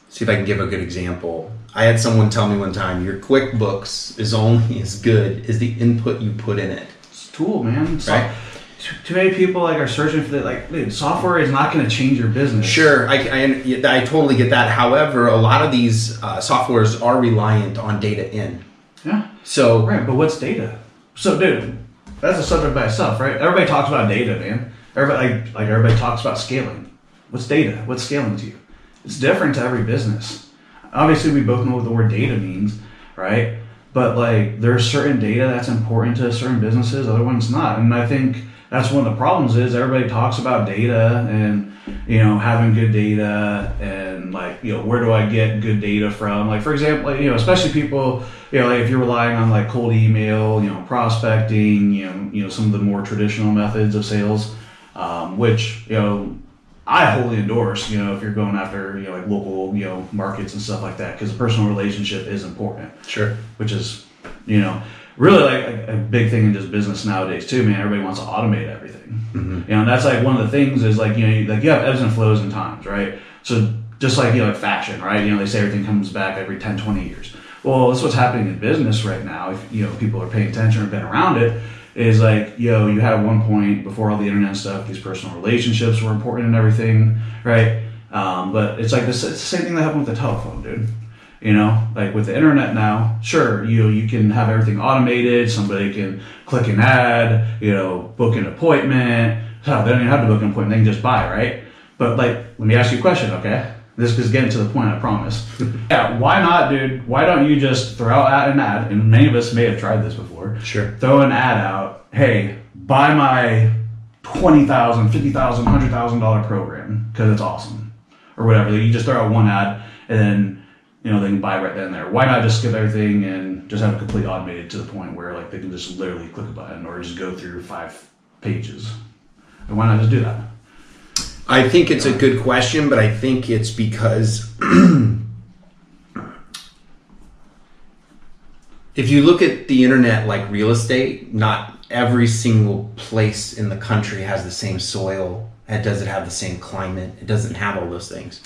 see if I can give a good example. I had someone tell me one time, your QuickBooks is only as good as the input you put in it. It's a tool, man. So, Right. too, too many people like are searching for the like. Dude, software is not going to change your business. Sure, I, I, I totally get that. However, a lot of these uh, softwares are reliant on data in. Yeah. So Right, but what's data? So, dude, that's a subject by itself, right? Everybody talks about data, man. Everybody like, like everybody talks about scaling. What's data? What's scaling to you? It's different to every business. Obviously, we both know what the word data means, right? But like, there's certain data that's important to certain businesses, other ones not. And I think that's one of the problems is everybody talks about data and you know having good data and like you know where do I get good data from? Like for example, you know especially people you know like if you're relying on like cold email, you know prospecting, you know you know some of the more traditional methods of sales, um, which you know I wholly endorse. You know if you're going after you know like local you know markets and stuff like that because the personal relationship is important sure, which is, you know, really like a, a big thing in just business nowadays too, man. Everybody wants to automate everything. Mm-hmm. You know, and that's like one of the things is like, you know, you, like you have ebbs and flows in times, right? So just like, you know, like fashion, right? You know, they say everything comes back every 10, 20 years. Well, that's what's happening in business right now. If, you know, people are paying attention or been around it is like, yo, you had one point before all the internet stuff, these personal relationships were important and everything, right? Um, but it's like it's the same thing that happened with the telephone, dude. You know, like with the internet now, sure, you you can have everything automated. Somebody can click an ad, you know, book an appointment. Hell, they don't even have to book an appointment; they can just buy, right? But like, let me ask you a question, okay? This is getting to the point, I promise. yeah, why not, dude? Why don't you just throw out an ad? And many of us may have tried this before. Sure. Throw an ad out. Hey, buy my twenty thousand, fifty thousand, hundred thousand dollar program because it's awesome, or whatever. You just throw out one ad, and then you know they can buy right then and there. Why not just skip everything and just have it completely automated to the point where like they can just literally click a button or just go through five pages? And why not just do that? I think it's a good question, but I think it's because if you look at the internet like real estate, not every single place in the country has the same soil. It doesn't have the same climate. It doesn't have all those things.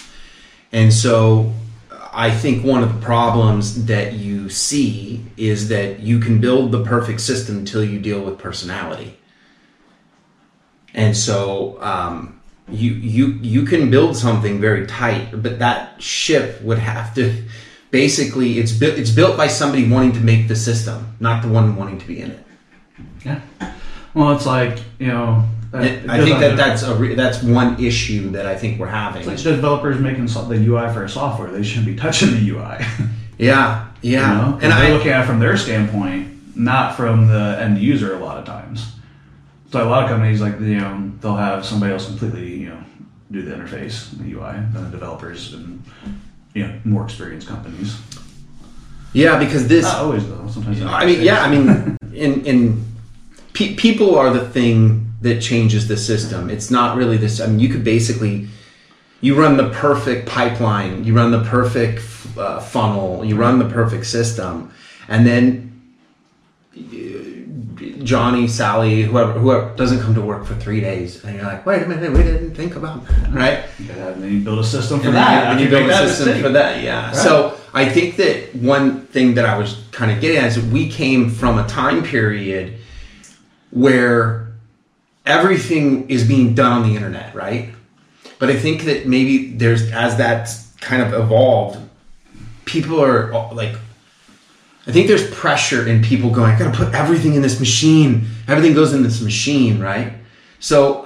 And so I think one of the problems that you see is that you can build the perfect system until you deal with personality. And so um, you you you can build something very tight, but that ship would have to basically it's built it's built by somebody wanting to make the system, not the one wanting to be in it. Yeah. Well, it's like you know. I think that that's a re- that's one issue that I think we're having. It's like developers making so- the UI for a software. They shouldn't be touching the UI. yeah, yeah, You know? and I looking at it from their standpoint, not from the end user. A lot of times, so a lot of companies like you know they'll have somebody else completely you know do the interface, the UI, than the developers and you know more experienced companies. yeah because this Not always though. Sometimes. I mean, yeah, I mean, in in pe- people are the thing that changes the system. It's not really this. I mean, you could basically you run the perfect pipeline, you run the perfect uh, funnel, you run the perfect system, and then Johnny, Sally, whoever, whoever doesn't come to work for three days, and you're like, wait a minute, we didn't think about that, right? You gotta have- and then you build a system for and that. and you build a system for that yeah so i think that one thing that i was kind of getting at is we came from a time period where everything is being done on the internet right but i think that maybe there's as that's kind of evolved people are like I think there's pressure in people going, I gotta put everything in this machine. Everything goes in this machine, right? So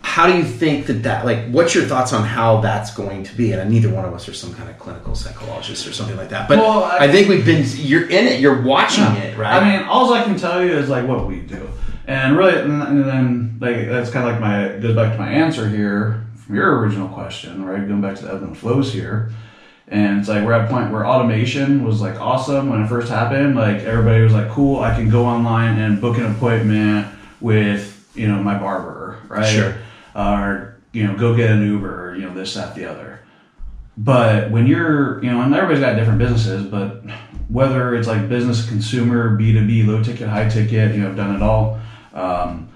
how do you think that that like what's your thoughts on how that's going to be and neither one of us are some kind of clinical psychologist or something like that but Well, I, I- think we've been you're in it you're watching Yeah. it right I mean, all I can tell you is like what we do, and really, and then like that's kind of like my goes back to my answer here from your original question, right? Going back to the ebb and flows here, and it's like we're at a point where automation was like awesome when it first happened. Like everybody was like, cool, I can go online and book an appointment with you know, my barber, right? Sure. Or you know, go get an Uber, or, you know, this, that, the other. But when you're, you know, and everybody's got different businesses, but whether it's like business, consumer, B two B, low ticket, high ticket, you know, I've done it all. Um,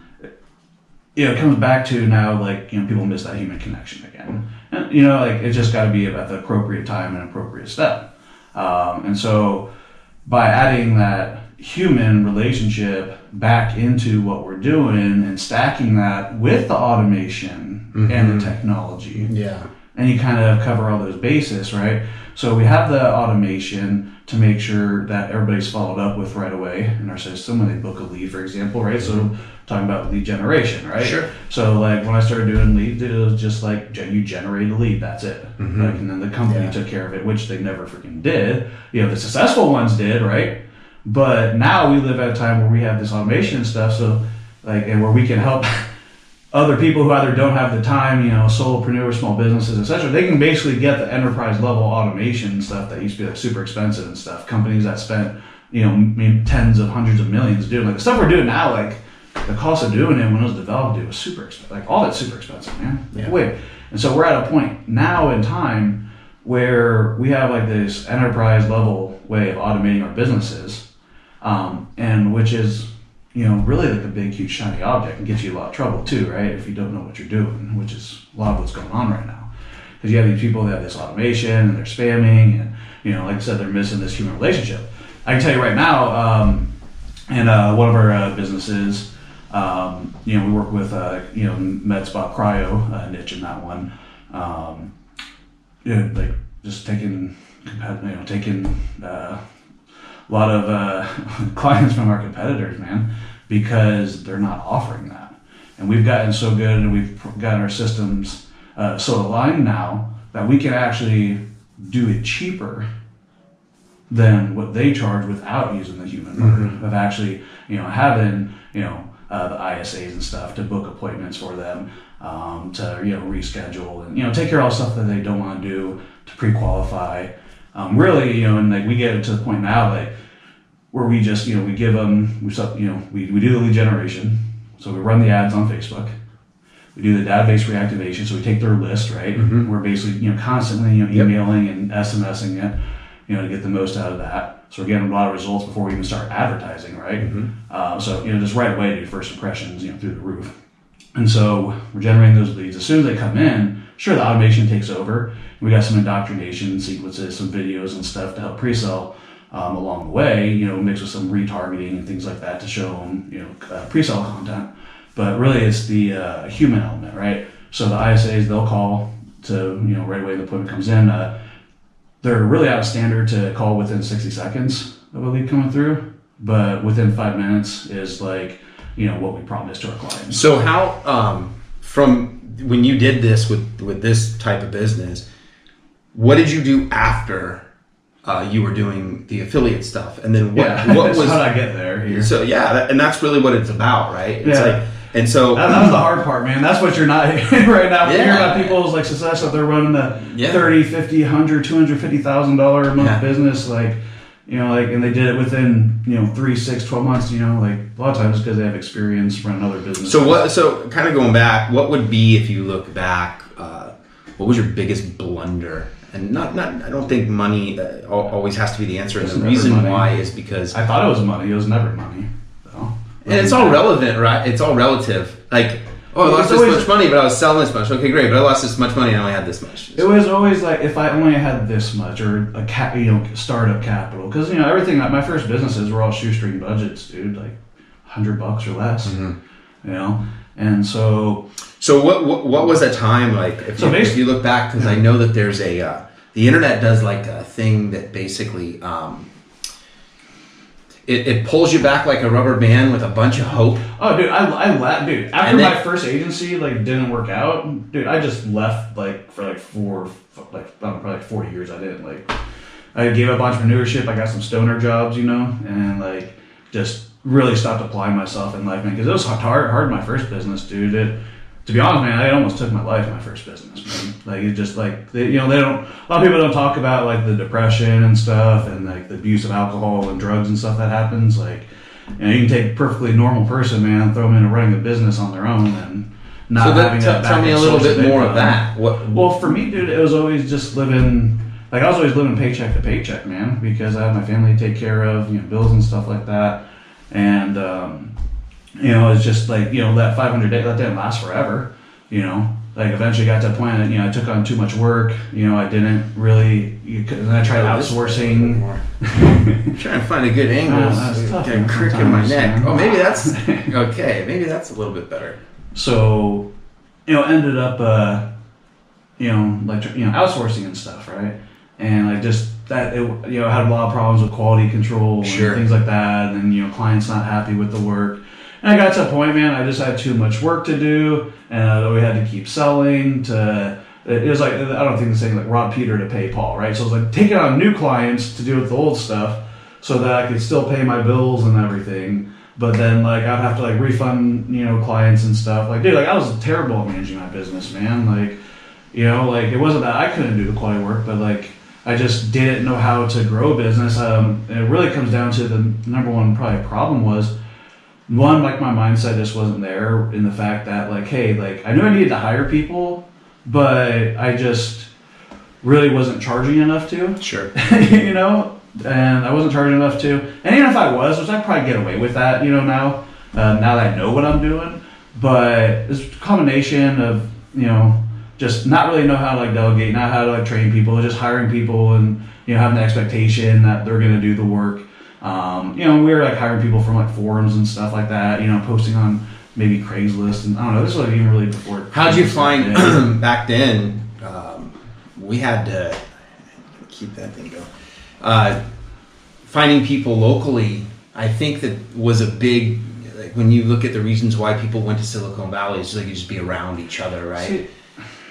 you know, it comes back to now like you know people miss that human connection again, you know like it's just got to be about the appropriate time and appropriate step, um, and so by adding that human relationship back into what we're doing and stacking that with the automation and the technology, Yeah. And you kind of cover all those bases, right? So we have the automation to make sure that everybody's followed up with right away in our system when they book a lead, for example, right? So mm-hmm. talking about lead generation, right? Sure. So like when I started doing leads, it was just like you generate a lead, that's it. Mm-hmm. Like, and then the company Yeah. took care of it, which they never freaking did. You know, the successful ones did, right? But now we live at a time where we have this automation and stuff, so like and where we can help other people who either don't have the time, you know, solopreneurs, small businesses, etc. They can basically get the enterprise level automation stuff that used to be like super expensive and stuff. Companies that spent, you know, maybe tens of hundreds of millions doing like the stuff we're doing now, like the cost of doing it when it was developed, it was super expensive. Like all that's super expensive, man. Yeah. Wait, and so we're at a point now in time where we have like this enterprise level way of automating our businesses, um, and which is you know really like a big huge shiny object and gets you a lot of trouble too, right? If you don't know what you're doing, which is a lot of what's going on right now, because you have these people that have this automation and they're spamming, and you know, like I said, they're missing this human relationship. I can tell you right now, um, in uh, one of our uh, businesses, um, you know, we work with uh, you know MedSpot Cryo uh, niche in that one. Um, you know, like just taking, you know, taking uh, lot of uh, clients from our competitors, man, because they're not offering that. And we've gotten so good and we've gotten our systems uh, so aligned now that we can actually do it cheaper than what they charge without using the human part of actually, you know, having, you know, uh, the ISAs and stuff to book appointments for them, um, to, you know, reschedule and, you know, take care of all stuff that they don't want to do to pre-qualify. Um, really, you know, and like we get to the point now, like, where we just, you know, we give them, we, you know, we, we do the lead generation. So we run the ads on Facebook. We do the database reactivation. So we take their list, right? We're basically, you know, constantly, you know, Yep. emailing and SMSing it, you know, to get the most out of that. So we're getting a lot of results before we even start advertising, right? Uh, so, you know, just right away, do first impressions, you know, through the roof. And so we're generating those leads. As soon as they come in, sure, the automation takes over. We got some indoctrination sequences, some videos and stuff to help pre-sell um, along the way, you know, mixed with some retargeting and things like that to show them, you know, uh, pre-sell content. But really, it's the uh, human element, right? So the ISAs, they'll call to, you know, right away the appointment comes in. Uh, they're really out of standard to call within 60 seconds of a lead coming through, but within five minutes is like, you know, what we promised to our clients. So how um, from when you did this with with this type of business, what did you do after uh, you were doing the affiliate stuff, and then what yeah, what was how I get there here? so yeah, that, and that's really what it's about, right? It's Yeah. like and so That, that was the hard part, man. That's what you're not hearing right now. When you hear about people's like success that they're running a Yeah. thirty, fifty, hundred, two hundred fifty thousand dollar a month Yeah. business, like you know, like and they did it within you know three, six, twelve months. You know, like a lot of times because they have experience running other businesses. So what? So kind of going back, what would be if you look back? Uh, what was your biggest blunder? And not, not. I don't think money uh, always has to be the answer. And the reason money. why is because, I thought it was money. It was never money. though. and it's all relevant, right? It's all relative. Like, oh, I lost this always- much money, but I was selling this much. Okay, great, but I lost this much money and I only had this much. It was always like if I only had this much or a cap, you know, startup capital, because you know everything. My first businesses were all shoestring budgets, dude, like hundred bucks or less. Mm-hmm. You know, and so So what, what what was a time like? If, So you, if you look back, because I know that there's a uh, the internet does like a thing that basically um, it, it pulls you back like a rubber band with a bunch of hope. Oh, dude, I, I left, dude. After then- my first agency like didn't work out, dude, I just left like for like four, like I don't know, probably like four years. I didn't like. I gave up entrepreneurship. I got some stoner jobs, you know, and like just really stopped applying myself in life, man. Because it was hard, hard my first business, dude. It, to be honest, man, I almost took my life in my first business, man. Like it just like they, you know they don't. A lot of people don't talk about like the depression and stuff, and like the abuse of alcohol and drugs and stuff that happens. Like you know, you can take a perfectly normal person, man, and throw them into running a business on their own and not So that, having tell, that tell me a little bit more of that. What? Well, for me, dude, it was always just living. Like I was always living paycheck to paycheck, man, because I had my family to take care of, you know, bills and stuff like that, and um, you know, it's just like you know that 500 day that didn't last forever, you know. Like eventually got to a point that you know I took on too much work, you know, I didn't really. You could, and I tried outsourcing. Trying to find a good angle. Oh, tough, Got a crick in my neck. Oh, maybe that's okay. Maybe that's a little bit better. So, you know, ended up, uh, you know, like you know, outsourcing and stuff, right? And like just that, it, you know, had a lot of problems with quality control Sure. and things like that, and you know, clients not happy with the work. And I got to a point, man, I just had too much work to do, and we had to keep selling. To it was like I don't think the saying like rob Peter to pay Paul, right? So it was like taking on new clients to deal with the old stuff, so that I could still pay my bills and everything. But then like I'd have to like refund you know clients and stuff. Like dude, like I was terrible at managing my business, man. Like you know, like it wasn't that I couldn't do the quality work, but like I just didn't know how to grow a business. Um, it really comes down to the number one probably problem was one like my mindset just wasn't there in the fact that like hey like I knew I needed to hire people, but I just really wasn't charging enough to Sure. you know, and I wasn't charging enough to. And even if I was, which I'd probably get away with that, you know, now, uh, now that I know what I'm doing. But it's a combination of, you know, just not really know how to like delegate, not how to like train people, just hiring people and, you know, having the expectation that they're going to do the work. Um, you know, we were like hiring people from like forums and stuff like that, you know, posting on maybe Craigslist and I don't know, this was like even really before. How'd you find back then? Um, we had to keep that thing going. Uh, finding people locally, I think that was a big. Like when you look at the reasons why people went to Silicon Valley, it's like you just be around each other, right? See,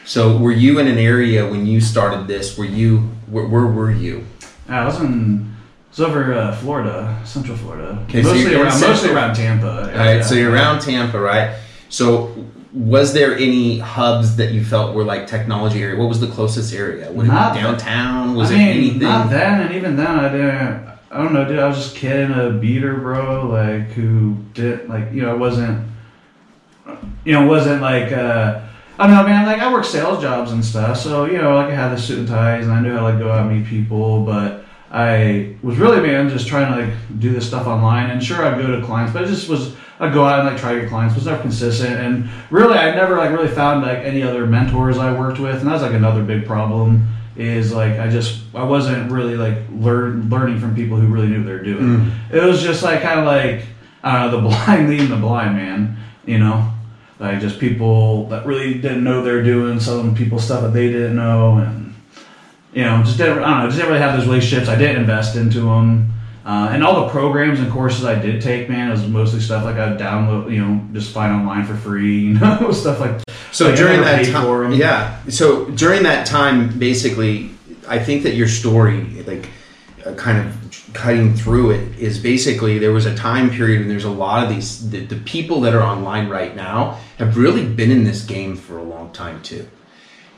So, were you in an area when you started this? Were you where, where were you? I was in. Was over uh, Florida, Central Florida. Okay, so mostly in around, mostly around Tampa. All right, so you're around Tampa, right? So, was there any hubs that you felt were like technology area? What was the closest area? Was Not- it downtown? Was I it anything? not then, and even then, I didn't. I don't know, dude. I was just kidding a beater, bro. Like who did like you know, it wasn't. You know, it wasn't like. uh I don't know, man. Like I worked sales jobs and stuff, so you know, like I had the suit and ties, and I knew how to like go out and meet people, but. I was really man just trying to like do this stuff online. And sure I'd go to clients but it just was I'd go out and like try to get clients. Was never consistent. And really I never like really found like any other mentors I worked with. And that was like another big problem is like I just I wasn't really like learn learning from people who really knew what they were doing. Mm. It was just like kind of like I don't know the blind leading the blind man, you know, like just people that really didn't know they're doing some people stuff that they didn't know and you know just didn't I don't know just didn't really have those relationships. I didn't invest into them. Uh, and all the programs and courses I did take, man, it was mostly stuff like I'd download, you know, just find online for free, you know, stuff like. So like, during never that time, yeah. So during that time, basically, I think that your story, like, uh, kind of cutting through it, is basically there was a time period, and there's a lot of these. The, the people that are online right now have really been in this game for a long time too.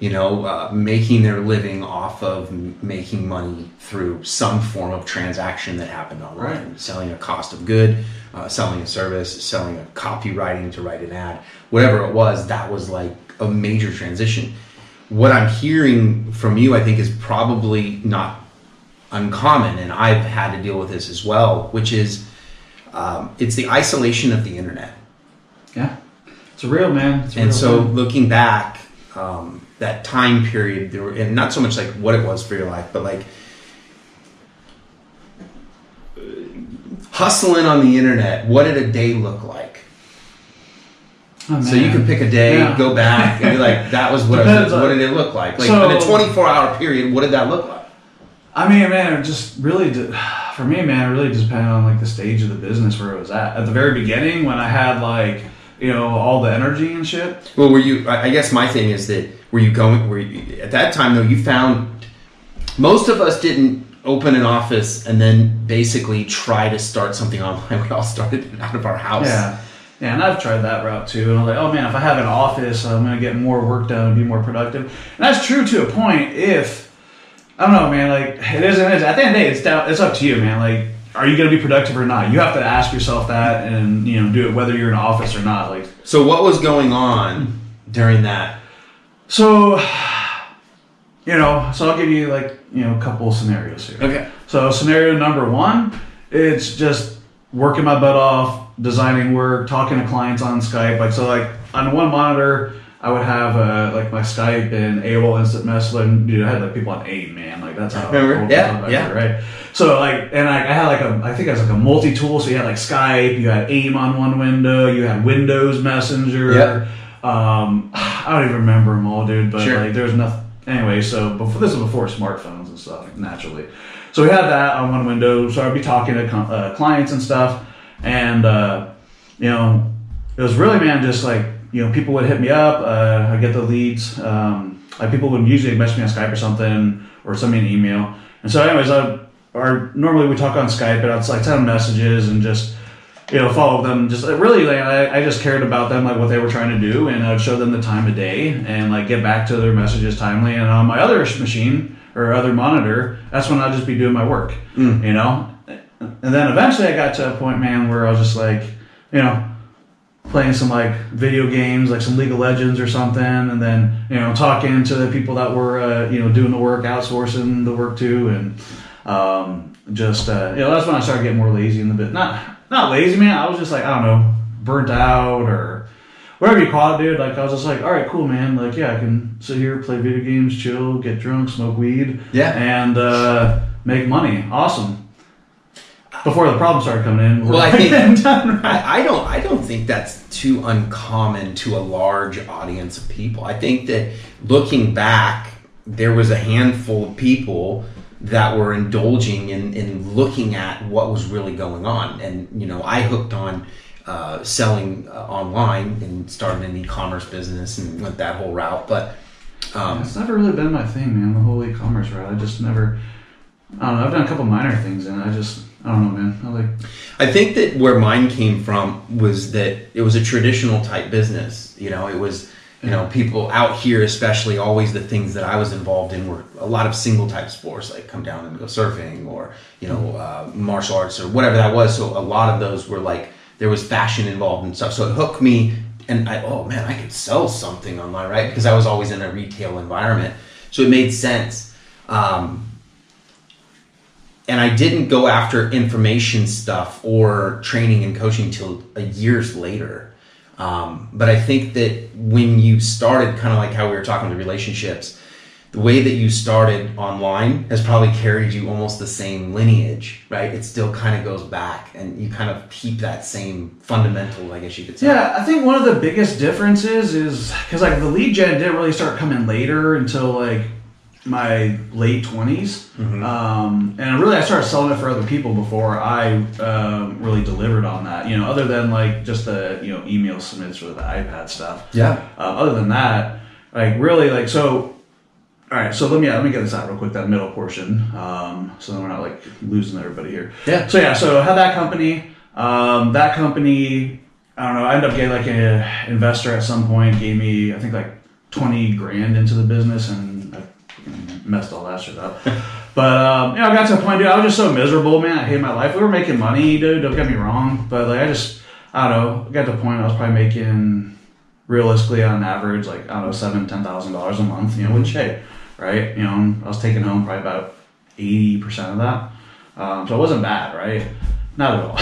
You know, uh, making their living off of m- making money through some form of transaction that happened online, Right. selling a cost of good, uh, selling a service, selling a copywriting to write an ad, whatever it was. That was like a major transition. What I'm hearing from you, I think, is probably not uncommon, and I've had to deal with this as well, which is um, it's the isolation of the internet. Yeah, it's real, man. It's And real so, thing. looking back, um, that time period, there were, and not so much like what it was for your life, but like hustling on the internet. What did a day look like? Oh, So you can pick a day, Yeah. go back, and be like, "That was what I was. What did it look like? Like So- in a 24 hour period, what did that look like?" I mean, man, it just really, de- for me, man, it really just depended on like the stage of the business where it was at. At the very beginning, when I had like, you know, all the energy and shit. Well, were you? I guess my thing is that were you going? Were you, at that time though? You found most of us didn't open an office and then basically try to start something online. We all started out of our house. Yeah. Yeah, and I've tried that route too. And I'm like, oh man, if I have an office, I'm gonna get more work done and be more productive. And that's true to a point. If I don't know, man, like it is, it is. At the end of the day, it's down. It's up to you, man. Like are you going to be productive or not? You have to ask yourself that, and you know, do it whether you're in office or not. Like, So what was going on during that? So, you know, so I'll give you like you know a couple scenarios here. Okay. So scenario number one, it's just working my butt off, designing work, talking to clients on Skype. Like so, like on one monitor, I would have uh, like my Skype and AOL Instant Messaging. Dude, I had like people on AIM, man. Like that's how. Remember? Yeah, I was back yeah. there, Right. So like, and I, I had like a, I think it was like a multi-tool. So you had like Skype, you had AIM on one window, you had Windows Messenger. Yep. Um, I don't even remember them all, dude. But Sure. like, there's nothing. Anyway, so before this was before smartphones and stuff, naturally. So we had that on one window. So I'd be talking to uh, clients and stuff, and uh, you know, it was really man, just like you know, people would hit me up. Uh, I get the leads. Um, like people would usually message me on Skype or something, or send me an email. And so, anyways, I or normally we talk on Skype, but I'd like send them messages and just you know follow them. Just uh, really, like I, I just cared about them, like what they were trying to do, and I'd show them the time of day and like get back to their messages timely. And on my other machine or other monitor, that's when I'd just be doing my work. You know, and then eventually I got to a point, man, where I was just like, you know, playing some like video games, like some League of Legends or something, and then you know talking to the people that were uh, you know doing the work, outsourcing the work too, and um, just uh, you know that's when I started getting more lazy in the bit. Not not lazy, man. I was just like I don't know, burnt out or whatever you call it, dude. Like I was just like, all right, cool, man. Like yeah, I can sit here, play video games, chill, get drunk, smoke weed, Yeah. and uh, make money. Awesome. Before the problem started coming in. Well, I think right? I, I don't I don't think that's too uncommon to a large audience of people. I think that looking back, there was a handful of people that were indulging in, in looking at what was really going on. And you know, I hooked on uh, selling uh, online and started an e-commerce business and went that whole route. But um, It's never really been my thing, man. The whole e-commerce route. I just never. I don't know. I've done a couple minor things, and I just. I don't know, man. I like. I think that where mine came from was that it was a traditional type business. You know, it was, you know, people out here, especially, always the things that I was involved in were a lot of single type sports, like come down and go surfing or, you know, uh, martial arts or whatever that was. So a lot of those were like, there was fashion involved and stuff. So it hooked me. And I, oh man, I could sell something online, right? Because I was always in a retail environment. So it made sense. Um, and I didn't go after information stuff or training and coaching till years later. Um, but I think that when you started, kind of like how we were talking to relationships, the way that you started online has probably carried you almost the same lineage, right? It still kind of goes back, and you kind of keep that same fundamental, I guess you could say. Yeah, I think one of the biggest differences is because like the lead gen didn't really start coming later until like my late 20s um, and really i started selling it for other people before i um, really delivered on that. You know other than like just the you know email submits or the ipad stuff. Yeah. uh, other than that like really like so all right so let me let me get this out real quick that middle portion um, so then we're not like losing everybody here. Yeah. so yeah so I had that company um, that company i don't know i ended up getting like an investor at some point gave me i think like 20 grand into the business and messed all that shit up but um, you know i got to a point dude i was just so miserable man i hated my life we were making money dude don't get me wrong but like i just i don't know I got to a point i was probably making realistically on average like i don't know seven ten thousand dollars a month you know which hey right you know i was taking home probably about 80% of that um, so it wasn't bad right not at all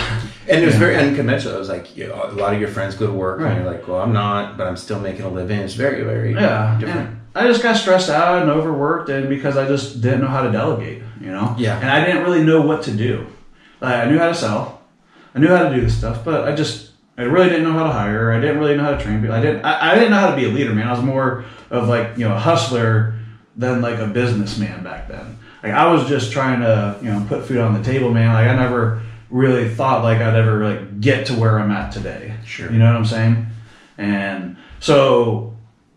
And it was Yeah. very unconventional. It was like you know, a lot of your friends go to work, Right. and you're like, "Well, I'm not, but I'm still making a living." It's very, very yeah different. and i just got stressed out and overworked and because i just didn't know how to delegate you know? Yeah. and i didn't really know what to do. Like, i knew how to sell. I knew how to do this stuff but i just i really didn't know how to hire. I didn't really know how to train people. I didn't i, I didn't know how to be a leader man. I was more of like you know a hustler than like a businessman back then. Like i was just trying to you know put food on the table man. Like i never really thought like i'd ever like get to where i'm at today. Sure. you know what i'm saying? And so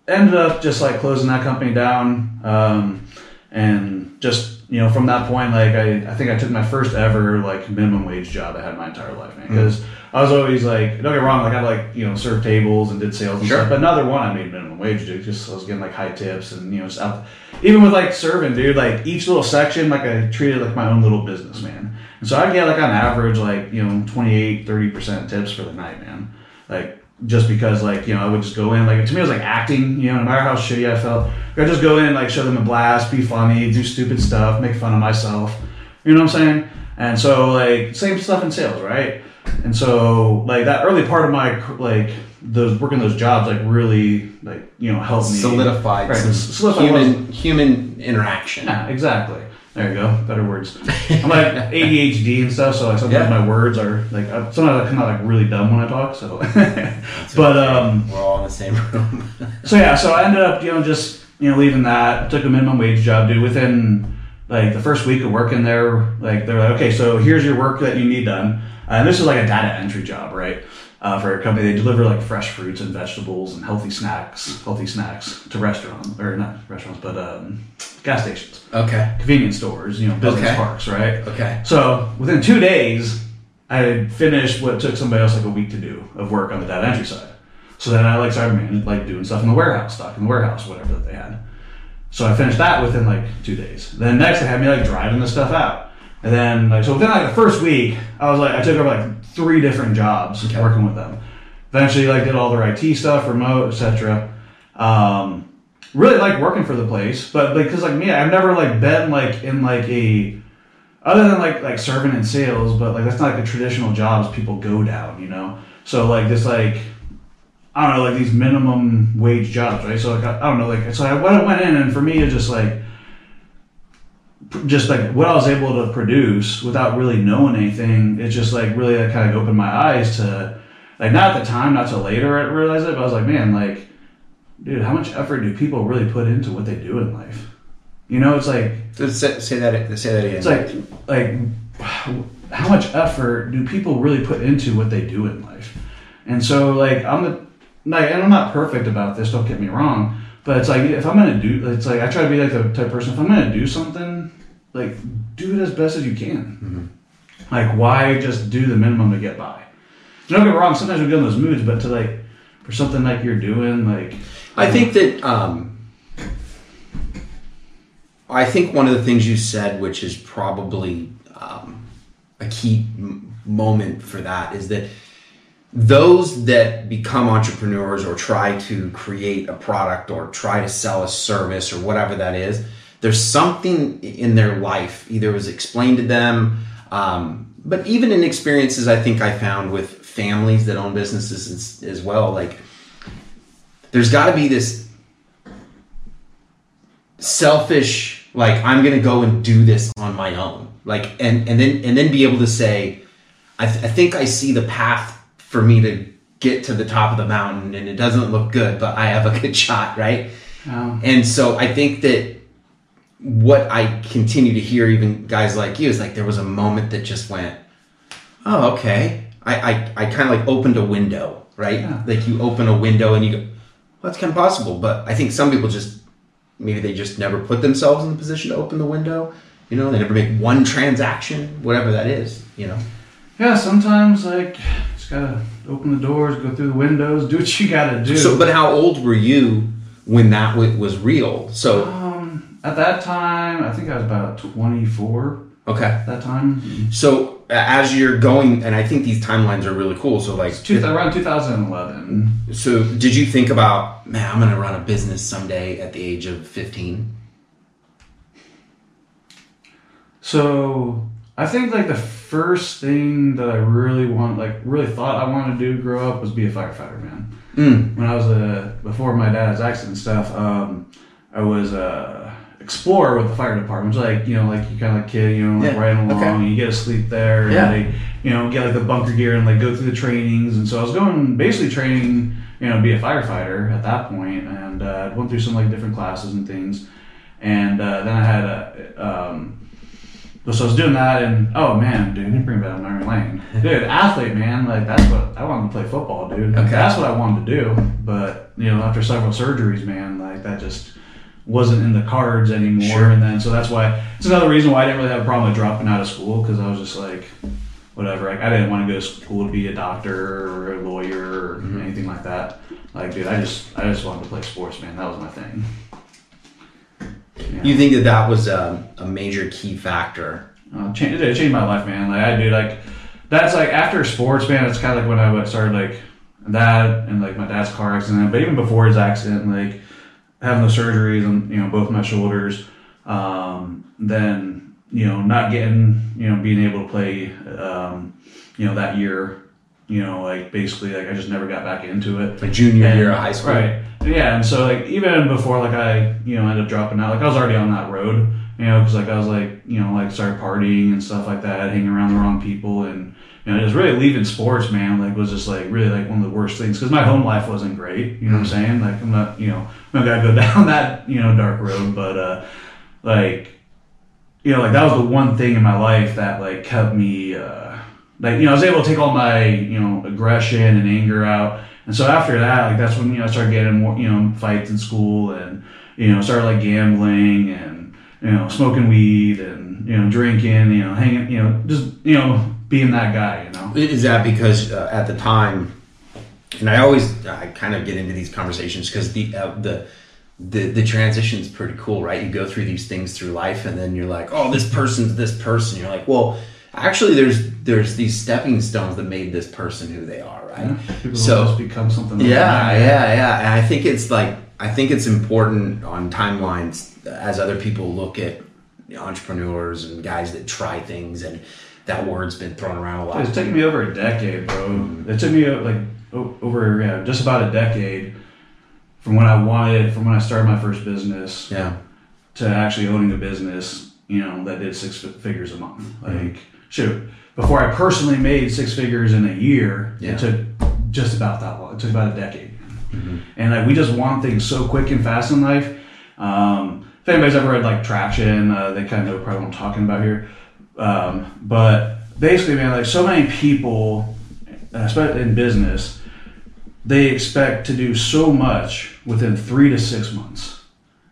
ended up just like closing that company down um, and just you know from that point like I, I think I took my first ever like minimum wage job I had my entire life man because I was always like don't get wrong like I like you know served tables and did sales and Sure. stuff but another one I made minimum wage dude just I was getting like high tips and you know out, even with like serving dude like each little section like I treated like my own little business man. And so I get like on average like you know 28 30 percent tips for the night man. Like just because like you know I would just go in like to me it was like acting you know no matter how shitty I felt I just go in like show them a blast be funny do stupid stuff make fun of myself you know what I'm saying and so like same stuff in sales right and so like that early part of my like those working those jobs like really like you know helped me Solidified right, some solidified I was- human human interaction. yeah, exactly. There you go. Better words. I'm like ADHD and stuff, so like sometimes Yeah. my words are like uh, sometimes I come out like really dumb when I talk. So, but um, We're all in the same room. so yeah, so I ended up you know just you know leaving that. Took a minimum wage job, dude. Within like the first week of working there, like they're like, okay, so here's your work that you need done. And this is like a data entry job, right? Uh, for a company, they deliver like fresh fruits and vegetables and healthy snacks, healthy snacks to restaurants or not restaurants, but um, gas stations okay. convenience stores, you know, business Okay. parks, right? Okay. So within two days, I had finished what took somebody else like a week to do of work on the data entry side. So then I like started man, like doing stuff in the warehouse, stock in the warehouse, whatever that they had. So I finished that within like two days. Then next they had me like driving the stuff out. And then like so within like the first week, I was like I took over like three different jobs Okay. working with them. Eventually like did all their IT stuff, remote, etc. Um, really like working for the place, but because like me, I've never like been like in like a other than like like serving in sales, but like that's not like the traditional jobs people go down, you know. So like this like I don't know like these minimum wage jobs, right? So like I, I don't know like so I went, went in and for me it's just like just like what I was able to produce without really knowing anything. It's just like really like, kind of opened my eyes to like not at the time, not till later I realized it, but I was like, man, like dude, how much effort do people really put into what they do in life? You know, it's like say, say that. Say that again. it's like like how much effort do people really put into what they do in life? And so like I'm the like and I'm not perfect about this, don't get me wrong, but it's like if I'm gonna do it's like I try to be like the type of person if I'm gonna do something, like do it as best as you can. Like why just do the minimum to get by? Don't get me wrong, sometimes we get in those moods, but to like for something like you're doing, like I think that um, I think one of the things you said, which is probably um, a key m- moment for that, is that those that become entrepreneurs or try to create a product or try to sell a service or whatever that is, there's something in their life, either was explained to them, um, but even in experiences I think I found with families that own businesses as, as well, like there's got to be this selfish like i'm gonna go and do this on my own. Like and and then and then be able to say i, th- I think i see the path for me to get to the top of the mountain and it doesn't look good but i have a good shot right? Um, and so i think that what i continue to hear even guys like you is like there was a moment that just went oh okay. I i, I kind of like opened a window right? Yeah. like you open a window and you go well, that's kind of possible. But i think some people just maybe they just never put themselves in the position to open the window you know? They never make one transaction whatever that is you know? Yeah, sometimes like just gotta open the doors, go through the windows, do what you gotta do. so but how old were you when that w- was real? So Um, at that time, I think I was about 24 okay that time. so as you're going and i think these timelines are really cool so like Two, around 2011. so did you think about man i'm gonna run a business someday at the age of 15 So I think like the first thing that I really want, like really thought I wanted to do grow up was be a firefighter, man. mm. When I was a, before my dad's accident and stuff, um, I was a explorer with the fire department. It's like, you know, like you kind of like kid, you know, like Yeah, riding along, okay. and you get to sleep there, and Yeah. they, you know, get like the bunker gear and like go through the trainings. And so I was going basically training, you know, be a firefighter at that point, and uh, went through some like different classes and things. And uh, then I had a, um, so I was doing that, and oh man, dude, you bring back Memory Lane, dude, athlete, man, like that's what I wanted to play football, dude. Okay. That's what I wanted to do, but you know, after several surgeries, man, like that just wasn't in the cards anymore. Sure. And then so that's why it's another reason why I didn't really have a problem with dropping out of school because I was just like, whatever. Like I didn't want to go to school to be a doctor or a lawyer or Mm-hmm. anything like that. Like, dude, I just I just wanted to play sports, man. That was my thing. Yeah. You think that that was um, a major key factor? Uh, changed, it changed my life, man. Like I do, like that's like after sports, man. It's kind of like when I started like that and like my dad's car accident, but even before his accident, like having the surgeries on you know both my shoulders, um, then you know not getting you know being able to play, um, you know that year, you know like basically like I just never got back into it. Like junior And- year of high school? Right. Yeah, and so like even before like I you know ended up dropping out, like I was already on that road, you know, because like I was like you know like started partying and stuff like that, hanging around the wrong people, and you know just really leaving sports, man, like was just like really like one of the worst things because my home life wasn't great. You know what I'm saying? Like I'm not you know I'm not gonna go down that you know dark road, but uh like you know like that was the one thing in my life that like kept me uh like you know I was able to take all my you know aggression and anger out. And so after that, like that's when you know I started getting more you know fights in school and you know started like gambling and you know smoking weed and you know drinking you know hanging you know just you know being that guy you know Is that because uh, at the time, and I always I kind of get into these conversations because the uh, the the the transition's pretty cool, right? You go through these things through life, and then you're like, oh, this person's this person. You're like, well, actually, there's there's these stepping stones that made this person who they are, right? people So- become something like Yeah, that. yeah, yeah. And I think it's like I think it's important on timelines as other people look at entrepreneurs and guys that try things, and that word's been thrown around a lot. It's taken me over a decade, bro. It took me uh, like over yeah, just about a decade from when I wanted, from when I started my first business Yeah. to actually owning a business, you know, that did six figures a month. Mm-hmm. Like, shoot, before I personally made six figures in a year, Yeah. it took just about that long. It took about a decade. Mm-hmm. And like, we just want things so quick and fast in life. Um, if anybody's ever read like Traction, uh, they kind of know probably what I'm talking about here. Um, but basically, man, like so many people, especially in business, they expect to do so much within three to six months,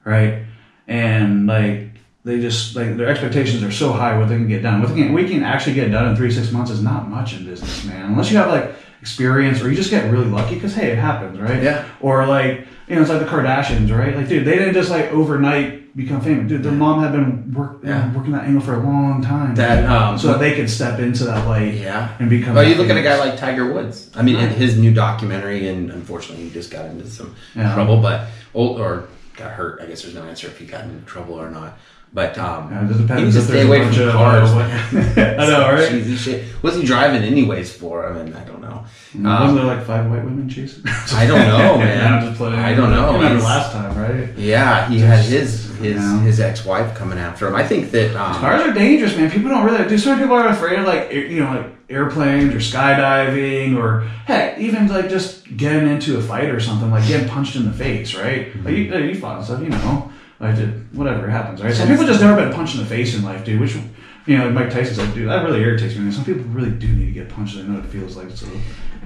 right? And like they just like their expectations are so high what they can get done. What they can, we can actually get done in three six months is not much in business, man. Unless you have like experience or you just get really lucky because hey, it happens, right? Yeah. Or like you know, it's like the Kardashians, right? Like, dude, they didn't just like overnight become famous. Dude, their mom had been work, Yeah. working that angle for a long time, That, um, so that they could step into that light, Yeah. and become. Well, you look at a guy like Tiger Woods. I mean, in Right. his new documentary, and unfortunately, he just got into some Yeah. trouble, but or got hurt. I guess there's no answer if he got into trouble or not. But um, Yeah, it just depends he needs to stay there's a away bunch from of, cars. what- I know, right? Cheesy shit. What's he driving anyways for? I mean, I don't know. Wasn't Um, there like five white women chasing? I don't know, man. I'm just playing. I don't know. You remember last time, right? yeah, he had his his Yeah. his ex wife coming after him. I think that um, Cars are dangerous, man. People don't really. Do some people are afraid of like you know like airplanes or skydiving or heck even like just getting into a fight or something like getting punched in the face, right? Like you, you fought and stuff, you know. Like did whatever happens, right? Some people just never been punched in the face in life, dude. Which you know, Mike Tyson's like, dude, that really irritates me. Some people really do need to get punched. I know what it feels like, so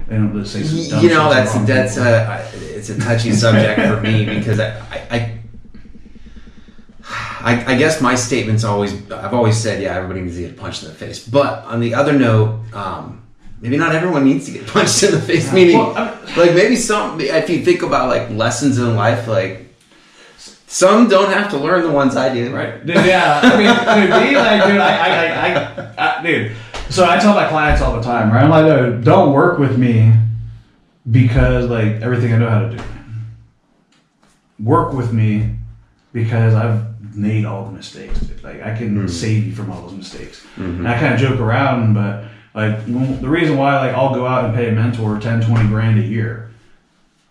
they don't really say some dumb you know that's that's a I- it's a touchy subject for me because I, I I I guess my statement's always I've always said yeah everybody needs to get punched in the face but on the other note um, maybe not everyone needs to get punched in the face meaning Well, like maybe some if you think about like lessons in life like some don't have to learn the ones I did Right, dude. Yeah, I mean, dude, me, like, dude, I, I, I, I, I, dude. So I tell my clients all the time, right? I'm like, dude, don't work with me because like everything I know how to do. Work with me because I've made all the mistakes. Dude. Like I can hmm. save you from all those mistakes. Mm-hmm. And I kind of joke around, but like the reason why like I'll go out and pay a mentor 10, 20 grand a year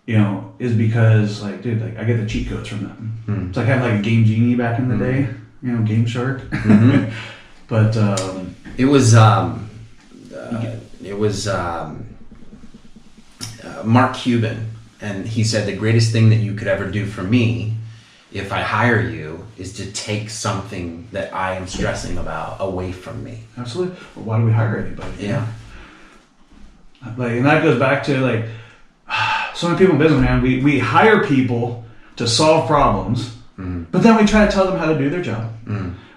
you know, is because like, dude, like I get the cheat codes from them. It's like having like a Game Genie back in the day, you know, Game Shark. but um, It was um, uh, it was um, uh, Mark Cuban, and he said the greatest thing that you could ever do for me, if I hire you, is to take something that I am stressing about away from me. absolutely, well, why do we hire anybody? Yeah, like, and that goes back to like so many people in business, man. We we hire people to solve problems, But then we try to tell them how to do their job,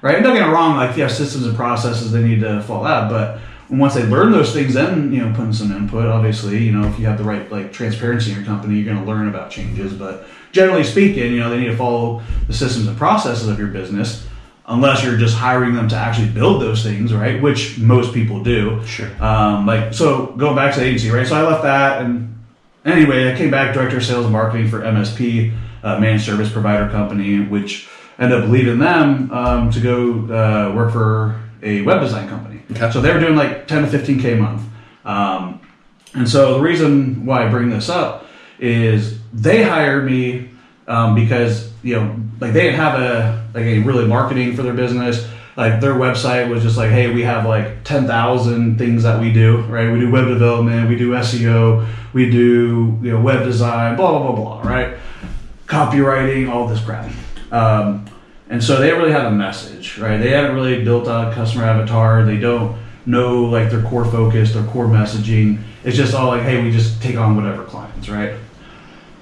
right? And don't get me wrong, like you have systems and processes, they need to fall out. But once they learn those things, then you know, putting some input. Obviously, you know, if you have the right like transparency in your company, you're going to learn about changes. But generally speaking, you know, they need to follow the systems and processes of your business. Unless you're just hiring them to actually build those things, right? Which most people do. Sure. Um, like so, going back to the agency, right? So I left that, and anyway, I came back director of sales and marketing for MSP, uh, managed service provider company, which ended up leaving them um, to go uh, work for a web design company. Okay. So they were doing like 10 to 15k a month. Um, and so the reason why I bring this up is they hired me um, because you know like they didn't have a like a really marketing for their business. Like their website was just like, hey, we have like ten thousand things that we do, right? We do web development, we do SEO, we do you know web design, blah blah blah blah, right? Copywriting, all this crap. Um, and so they really have a message, right? They haven't really built a customer avatar. They don't know like their core focus, their core messaging. It's just all like, hey, we just take on whatever clients, right?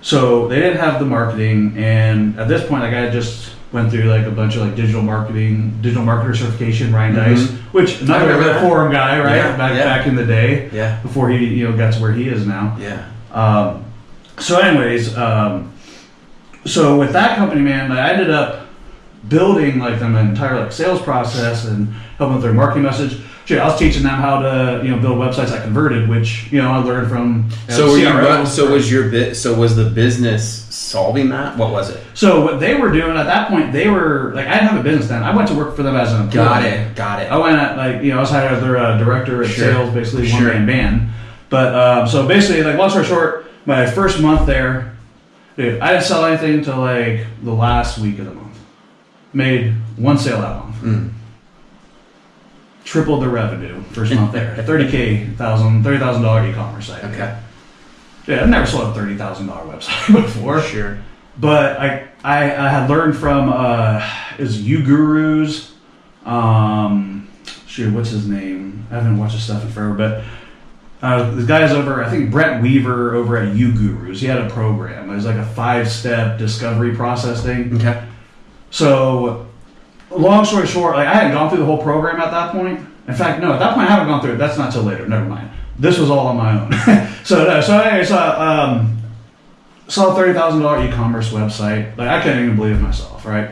So they didn't have the marketing, and at this point, like I just went through like a bunch of like digital marketing, digital marketer certification, Ryan Deiss, which another forum guy, right? Yeah, back yeah. back in the day, Yeah. before he you know got to where he is now. Yeah. Um, so, anyways, um, so with that company, man, I ended up building like them an entire like sales process and helping with their marketing message. Shit, I was teaching them how to you know build websites that converted, which you know I learned from. you know, So were you? So was your bit? So was the business solving that? What was it? So what they were doing at that point, they were like I didn't have a business then. I went to work for them as an employee. Got it. Got it. I went at like you know I was hired as their uh, director of Sure. sales, basically Sure. one man band. But um, so basically, like long story short, my first month there, dude, I didn't sell anything until like the last week of the month. Made one sale that month. Mm. Tripled the revenue first month there. Thirty k thousand thirty thousand dollar e-commerce site. Okay. Yeah, I've never sold a thirty thousand dollar website before. Sure. But I, I, I had learned from uh, is uGurus, um, shoot, what's his name? I haven't watched his stuff in forever, but uh, the guy's over. I think Brent Weaver over at uGurus. He had a program. It was like a five-step discovery process thing. Okay. So, long story short, like I hadn't gone through the whole program at that point. In fact, no, at that point I haven't gone through it. That's not till later. Never mind. This was all on my own. so, no, so anyway, so um, saw a thirty thousand dollar e-commerce website. Like I couldn't even believe it myself. Right.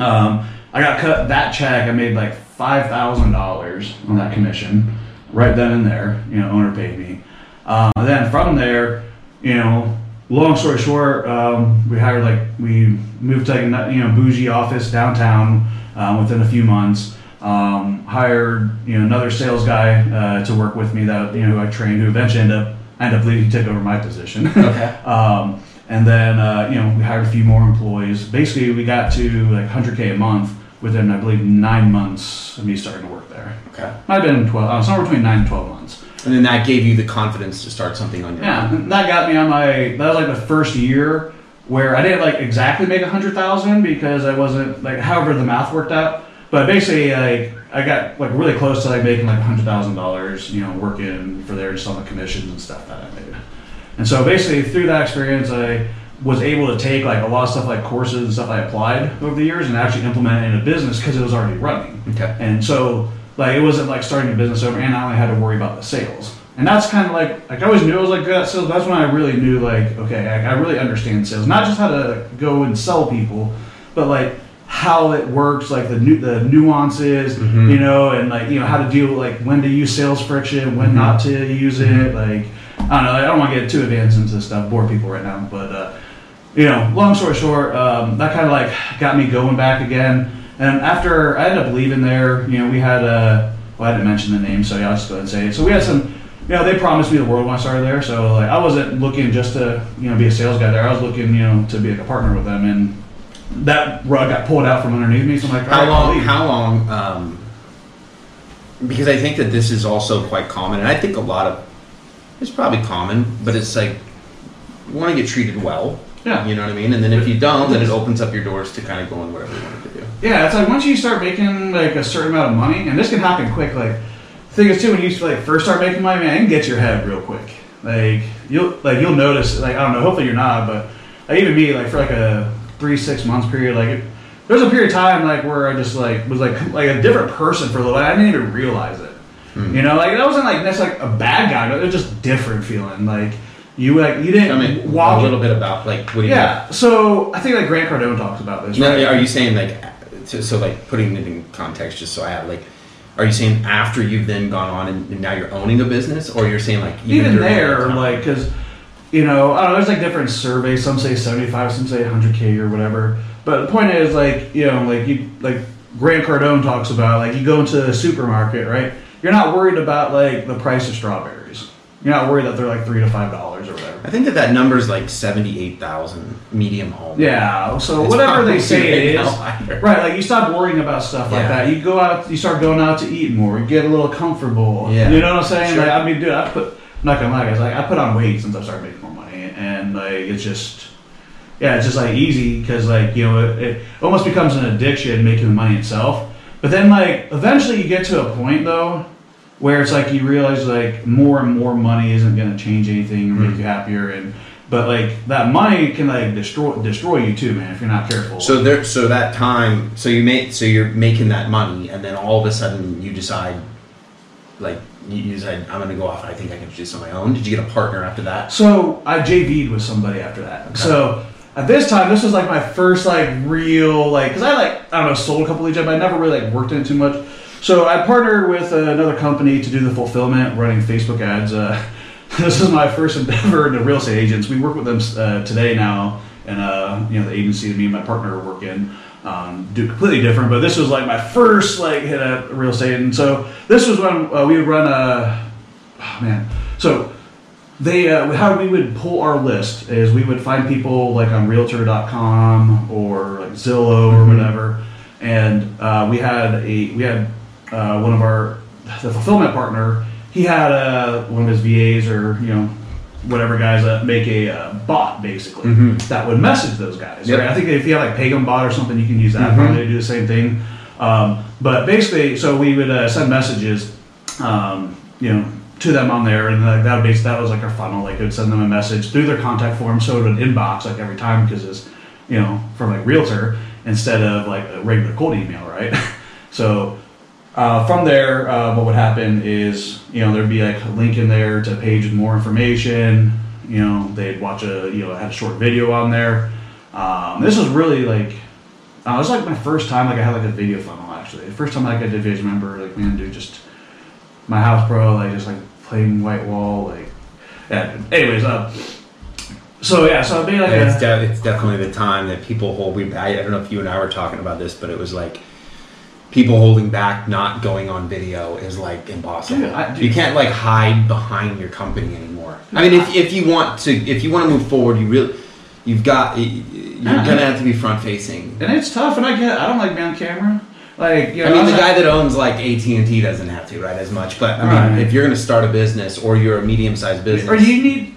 Um, I got cut that check. I made like five thousand dollars on that commission right then and there. You know, owner paid me. Um, then from there, you know, long story short, um, we hired like we moved to like a you know bougie office downtown um, within a few months. Um, hired you know another sales guy uh, to work with me that you know who I trained who eventually ended up ended up leaving. He took over my position. Okay. um, and then uh, you know we hired a few more employees. Basically, we got to like 100k a month within I believe nine months of me starting to work there. Okay. Might have been 12, uh, somewhere between nine and 12 months. And then that gave you the confidence to start something on your Yeah, own. Yeah, that got me on my. That was like the first year where I didn't like exactly make a hundred thousand because I wasn't like however the math worked out. But basically, I I got like really close to like making like a hundred thousand dollars. You know, working for there just on the commissions and stuff that I made. And so basically, through that experience, I was able to take like a lot of stuff like courses and stuff I applied over the years and actually implement it in a business because it was already running. Okay. And so, like, it wasn't like starting a business over, and I only had to worry about the sales. And that's kind of like, like I always knew I was like good at sales. That's when I really knew, like, okay, I, I really understand sales. Not just how to go and sell people, but like how it works, like the new the nuances, you know, and like you know how to deal with like when to use sales friction, when not to use it. Like I don't know. I don't want to get too advanced into this stuff, bore people right now, but. uh you know, long story short, um, that kind of like got me going back again. And after I ended up leaving there, you know, we had a, well, I didn't mention the name, so yeah, I'll just go ahead and say it. So we had some, you know, they promised me the world when I started there. So like, I wasn't looking just to, you know, be a sales guy there. I was looking, you know, to be like a partner with them. And that rug got pulled out from underneath me. So I'm like, How right, long? How long? Um, because I think that this is also quite common, and I think a lot of it's probably common, but it's like you want to get treated well. Yeah. You know what I mean? And then if you don't, then it opens up your doors to kind of go in whatever you want. Yeah, it's like once you start making like a certain amount of money, and this can happen quick. Like, the thing is too, when you like first start making money, man, it can get your head real quick. Like you'll like you'll notice. Like I don't know. Hopefully you're not, but like, even me, like for like a three six months period, like it, there was a period of time like where I just like was like like a different person for a little. while. I didn't even realize it. Hmm. You know, like that wasn't like that's like a bad guy. But it was just different feeling. Like you like you didn't I mean, walk a little bit about like what do you Yeah. So I think like Grant Cardone talks about this. No, right? are you saying like so, so like putting it in context just so I have like are you saying after you've then gone on and, and now you're owning a business or you're saying like even that there, like, because you know, I don't know. There's like different surveys. Some say 75, some say 100k or whatever. But the point is, like, you know, like you like Grant Cardone talks about, like, you go into the supermarket, right? You're not worried about like the price of strawberries. You're not worried that they're like three to five dollars or whatever. I think that that number is like seventy eight thousand medium home. Yeah, so It's whatever they say it is, right? Like you stop worrying about stuff like Yeah. that. You go out, you start going out to eat more. You get a little comfortable. Yeah. you know what I'm saying? Sure. Like I mean, dude, I put. I'm not gonna lie, guys. Like I put on weight since I started making more money, and like it's just, yeah, it's just like easy because like you know it, it almost becomes an addiction making the money itself. But then like eventually you get to a point though where it's like you realize like more and more money isn't going to change anything or make Mm-hmm. you happier and but like that money can like destroy destroy you too man if you're not careful So there, so that time, so you make, so you're making that money, and then all of a sudden you decide, like you, decide, I'm going to go off. and I think I can do this on my own. Did you get a partner after that? so i jv'd with somebody after that so at this time this was like my first like real like because i like i don't know sold a couple of jobs but i never really like worked in it too much so i partnered with another company to do the fulfillment running facebook ads. Uh, this is my first endeavor into real estate agents. We work with them uh, today now and uh, you know the agency that me and my partner work in um, do completely different. But this was like my first like hit at real estate. And so this was when uh, we would run a oh man. So they uh, how we would pull our list is we would find people like on realtor.com or like zillow or whatever. And uh, we had a we had uh, one of our the fulfillment partner he had uh, one of his vas or you know whatever guys that make a uh, bot basically that would message those guys Yep. right? i think if you have like Pagan bot or something you can use that probably to do the same thing um, but basically so we would uh, send messages um, you know, to them on there, and like that base that was like our funnel. Like it would send them a message through their contact form, so it would inbox like every time because it's you know from like realtor instead of like a regular cold email, right? so uh, from there, uh, what would happen is you know there'd be like a link in there to a page with more information. You know, they'd watch a you know had a short video on there. Um, this was really like uh, it was like my first time like I had like a video funnel actually. The first time like I did videos, I remember like man, dude, just my house, bro, like just like plain white wall, like yeah. Anyways, uh, so yeah, so it'd be like it's, a, de- it's definitely the time that people hold. We, I, I don't know if you and I were talking about this, but it was like people holding back, not going on video is like impossible. Dude, I- dude. you can't like hide behind your company anymore. I mean, if, if you want to, if you want to move forward, you really, you've got, you're gonna have to be front facing. and it's tough, and I get, I don't like being on camera, like you know, I mean, was the at- guy that owns like AT and T doesn't have to, right, as much. But I mean, Right. if you're going to start a business or you're a medium-sized business, or you need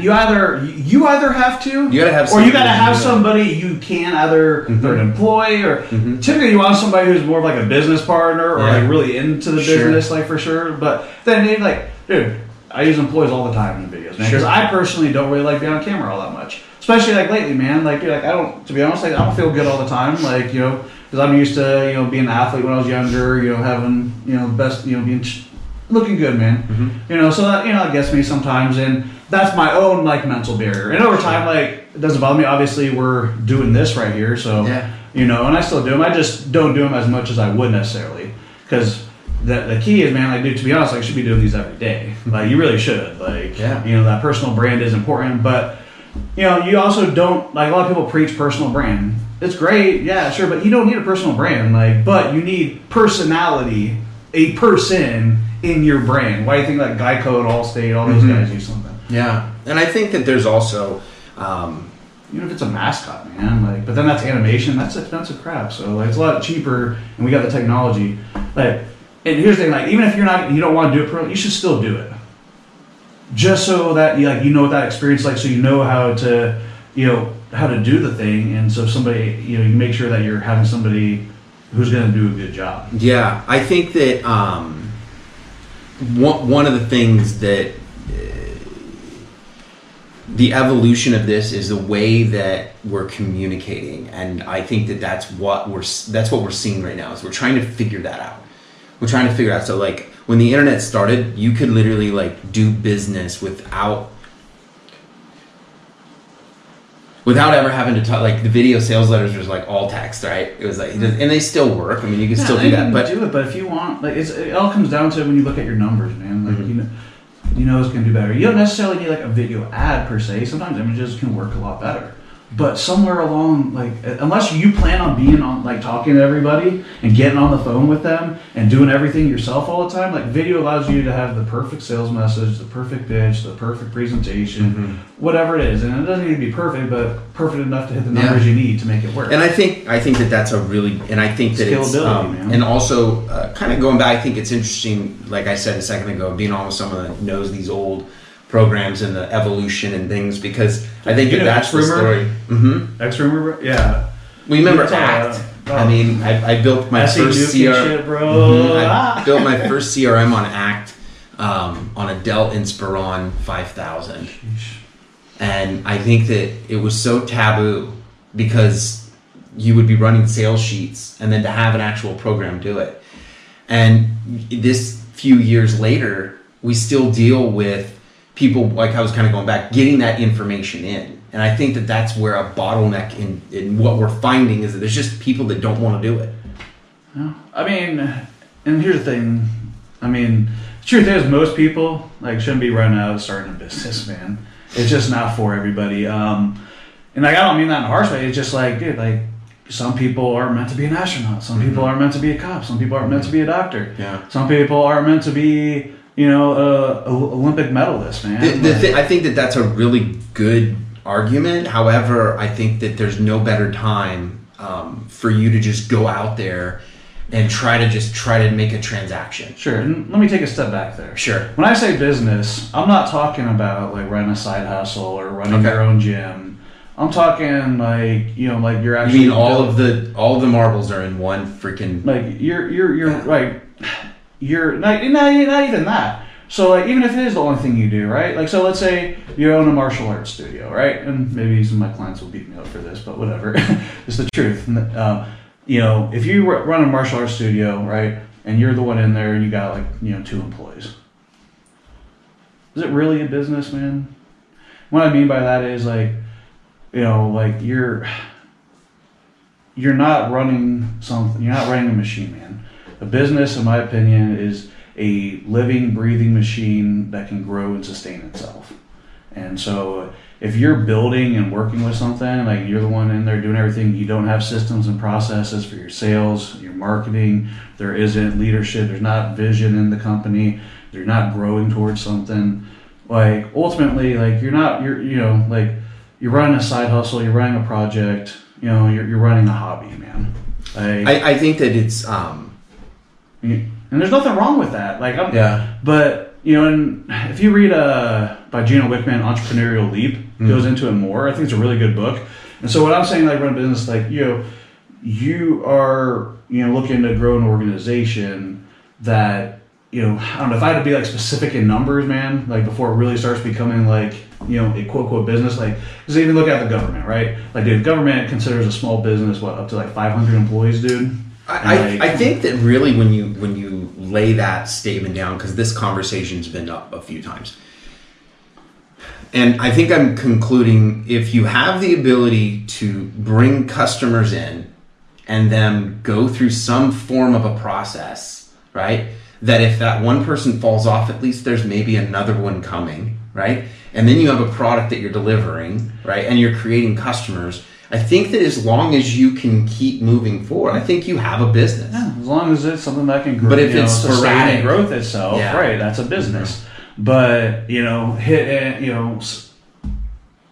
you either you either have to You gotta have or you gotta have somebody you can either they're an employee or Mhm. typically you want somebody who's more of like a business partner or Yeah. like really into the Sure. business like for sure but then they like dude I use employees all the time in the videos man because Sure. I personally don't really like being on camera all that much especially like lately man like dude, like I don't to be honest like I don't feel good all the time like you know because I'm used to you know being an athlete when I was younger you know having you know the best you know being ch- looking good man. Mm-hmm. you know so that you know it gets me sometimes and that's my own like mental barrier. And over time like it doesn't bother me. Obviously we're doing this right here so Yeah. you know and i still do them i just don't do them as much as i would necessarily because the, the key is man like dude to be honest like, you should be doing these every day. Like you really should. Like Yeah. you know that personal brand is important but you know you also don't like a lot of people preach personal brand. It's great yeah sure but you don't need a personal brand like but you need personality a person in your brand why do you think like geico and allstate all those Mhm. guys use something yeah, and I think that there's also. Um, even if it's a mascot, man. Like, but then that's animation. That's expensive crap. So like, it's a lot cheaper, and we got the technology. Like, and here's the thing: like, even if you're not, you don't want to do it, pro, you should still do it, just so that you like you know what that experience is like, so you know how to, you know, how to do the thing, and so somebody, you know, you make sure that you're having somebody who's going to do a good job. Yeah, I think that um, one, one of the things that uh, the evolution of this is the way that we're communicating, and I think that that's what we're that's what we're seeing right now. Is we're trying to figure that out. We're trying to figure out. So like when the internet started, you could literally like do business without without ever having to talk like the video sales letters was like all text right it was like and they still work i mean you can still do that but do it. But if you want, like, it's, it all comes down to when you look at your numbers, man. Like, Mhm. you know, you know, it's gonna do better. You don't necessarily need like a video ad per se. Sometimes images can work a lot better. But somewhere along, like, unless you plan on being on, like, talking to everybody and getting on the phone with them and doing everything yourself all the time, like, video allows you to have the perfect sales message, the perfect pitch, the perfect presentation, Mm-hmm. whatever it is. And it doesn't need to be perfect, but perfect enough to hit the Yeah. numbers you need to make it work. and I think I think that that's a really and I think that it's Scalability, um, man. and also uh, kind of going back. I think it's interesting, like I said a second ago, being on with someone that knows these old programs and the evolution and things because I think You that that's the XRumer? story. Mm-hmm. XRumer, yeah. We remember It's Act. right. I mean, I, I built my first Nuke and CR. shit, bro. Mhm. I Ah. built my first CRM on Act um, on a Dell Inspiron 5000. And I think that it was so taboo because you would be running sales sheets and then to have an actual program do it. And this few years later, we still deal with people, like I was kind of going back, getting that information in. And I think that that's where a bottleneck in, in what we're finding is that there's just people that don't want to do it. No. I mean, and here's the thing. I mean, the truth is, most people like shouldn't be running out starting a business, man. It's just not for everybody. Um, and like, I don't mean that in a harsh way. It's just like, dude, like some people are meant to be an astronaut. Some people are meant to be a cop. Some people are meant to be a doctor. Yeah. Some people are meant to be, you know, a Olympic medalist, man. The, the Like- thi- I think that that's a really good argument. However, I think that there's no better time um, for you to just go out there and try to just try to make a transaction. Sure. And let me take a step back there. Sure. When I say business, I'm not talking about like running a side hustle or running Okay. your own gym. I'm talking like you know, like you're actually mean, all built- of the all of the marbles are in one freaking. like you're you're you're Yeah. like you're not, not not even that. So like even if it is the only thing you do, right? Like so, let's say you own a martial arts studio, right? And maybe some of my clients will beat me up for this, but whatever. it's the truth. Um, you know, if you run a martial arts studio, right, and you're the one in there, and you got like you know two employees, is it really a business, man? What I mean by that is like, you know, like you're you're not running something. You're not running a machine, man. A business, in my opinion, is a living, breathing machine that can grow and sustain itself. And so, if you're building and working with something, like you're the one in there doing everything, you don't have systems and processes for your sales, your marketing, there isn't leadership, there's not vision in the company, you're not growing towards something. Like ultimately, like you're not, you're you know, like you're running a side hustle, you're running a project, you know, you're, you're running a hobby, man. Like, I, I think that it's um, and there's nothing wrong with that. Like, I'm, Yeah. But you know, and if you read uh by Gino Wickman, Entrepreneurial Leap, goes into it more. I think it's a really good book. And so what I'm saying, like run a business, like you know, you are you know looking to grow an organization that you know I don't know if I had to be like specific in numbers, man. Like before it really starts becoming like you know a quote quote business, like because even look at the government, right? Like dude, government considers a small business what up to like 500 employees, dude. I, I, I think that really when you when you lay that statement down because this conversation's been up a few times. And i think i'm concluding if you have the ability to bring customers in and them go through some form of a process right that if that one person falls off at least there's maybe another one coming right? And then you have a product that you're delivering right and you're creating customers i think that as long as you can keep moving forward i think you have a business Yeah, as long as it's something that can grow, But if you know, it's sustain sporadic- growth itself, Yeah. right? That's a business. But you know, hit you know,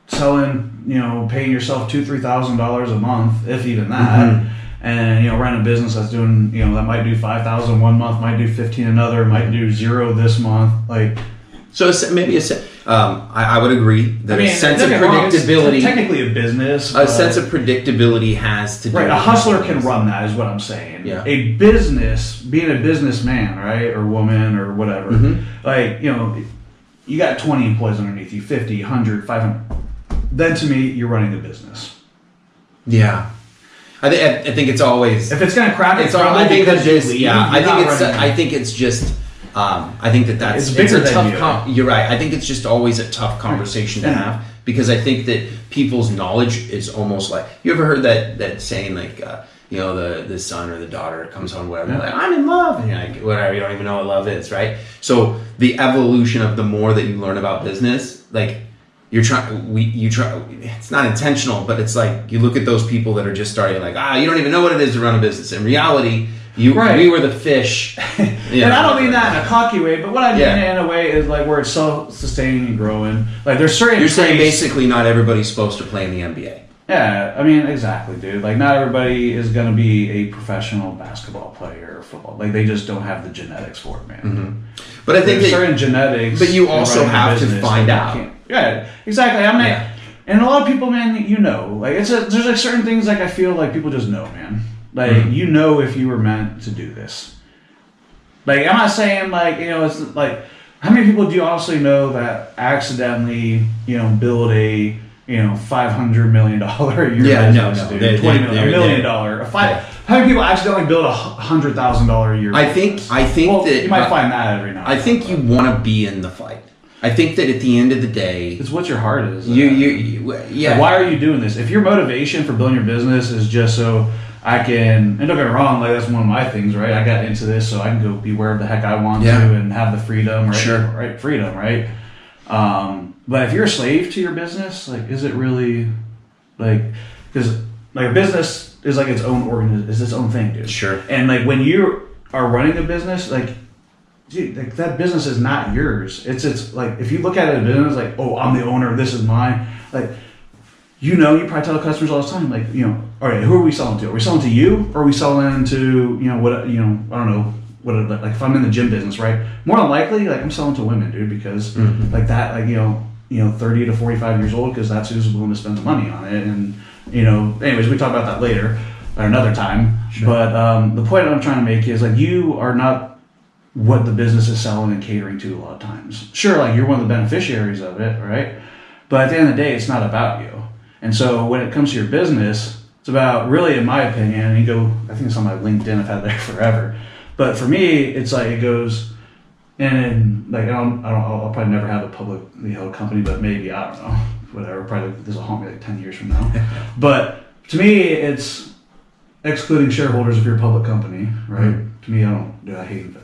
selling, you know, paying yourself two, three thousand dollars a month, if even that, Mm-hmm. and you know, running a business that's doing, you know, that might do five thousand one month, might do fifteen another, might do zero this month, like. So maybe a um, I, I would agree that I mean, a sense of get wrong, predictability, technically a business. a sense of predictability has to do. Right, a hustler can run that, is what I'm saying. Yeah. A business, being a businessman, right, or woman, or whatever, Mhm. like you know, you got 20 employees underneath you, 50, 100, 500. Then to me, you're running a business. Yeah. I, th- I think it's always If it's gonna crack, it's all, I think that this, yeah, I think it's Running, I think it's just um, I think that that's It's bigger a than tough you. com- you're right. I think it's just always a tough conversation to have because I think that people's knowledge is almost like you ever heard that that saying like uh, you know the the son or the daughter comes home whatever Yeah. like I'm in love and you're like whatever you don't even know what love is right. So the evolution of the more that you learn about business like you're trying we you try it's not intentional but it's like you look at those people that are just starting like ah you don't even know what it is to run a business in reality you Right. we were the fish You and I don't mean that in a cocky way, but what I mean Yeah. in a way is like where it's self-sustaining and growing. Like there's certain you're saying traits- basically not everybody's supposed to play in the NBA Yeah, I mean exactly, dude. Like not everybody is gonna be a professional basketball player or football. Like they just don't have the genetics for it, man. Mm-hmm. but I think There's that certain genetics, But you also have to find out. Yeah, exactly. I'm not, Yeah. and a lot of people, man, you know, like it's a, there's like certain things like I feel like people just know, man. Like Mm-hmm. you know if you were meant to do this. Like I'm not saying like you know it's like how many people do you honestly know that accidentally you know build a you know five hundred million dollar a year Yeah, no, no, dude, they- twenty they- million, they're- a million they're- a five. How many people accidentally build a hundred thousand dollar a year? I think? I think well, that you might find that every now. I think then, you want to be in the fight I think that at the end of the day It's what your heart is. you uh, you, you yeah Like, why are you doing this? If your motivation for building your business is just so I can, and don't get me wrong, like that's one of my things, right? I got into this so I can go be wherever the heck I want Yeah. to and have the freedom, right? Sure. Right, freedom, right? Um, but if you're a slave to your business, like, is it really like because like a business is like its own organ is its own thing, dude. Sure. And like when you are running a business, like dude, like that business is not yours. It's it's like if you look at it as a business, like oh, I'm the owner. This is mine. Like you know, you probably tell customers all the time, like you know, all right, who are we selling to? Are we selling to you, or are we selling to you know what you know? I don't know what like if I'm in the gym business, right? More than likely, like I'm selling to women, dude, because like that, like you know, you know, 30 to 45 years old, because that's who's willing to spend the money on it, and you know, anyways, we talk about that later or another time. But um, the point I'm trying to make is like you are not what the business is selling and catering to a lot of times. Sure, like you're one of the beneficiaries of it, right? But at the end of the day, it's not about you. And so when it comes to your business, about really, in my opinion, and you go, I think it's on my LinkedIn, I've had it there forever. But for me, it's like it goes, and like I don't, I don't, I'll, probably never have a publicly held company, but maybe I don't know, whatever. Probably this will haunt me like ten years from now. but to me, it's excluding shareholders if you're a public company, right? Mm-hmm. To me, I don't, do I hate it.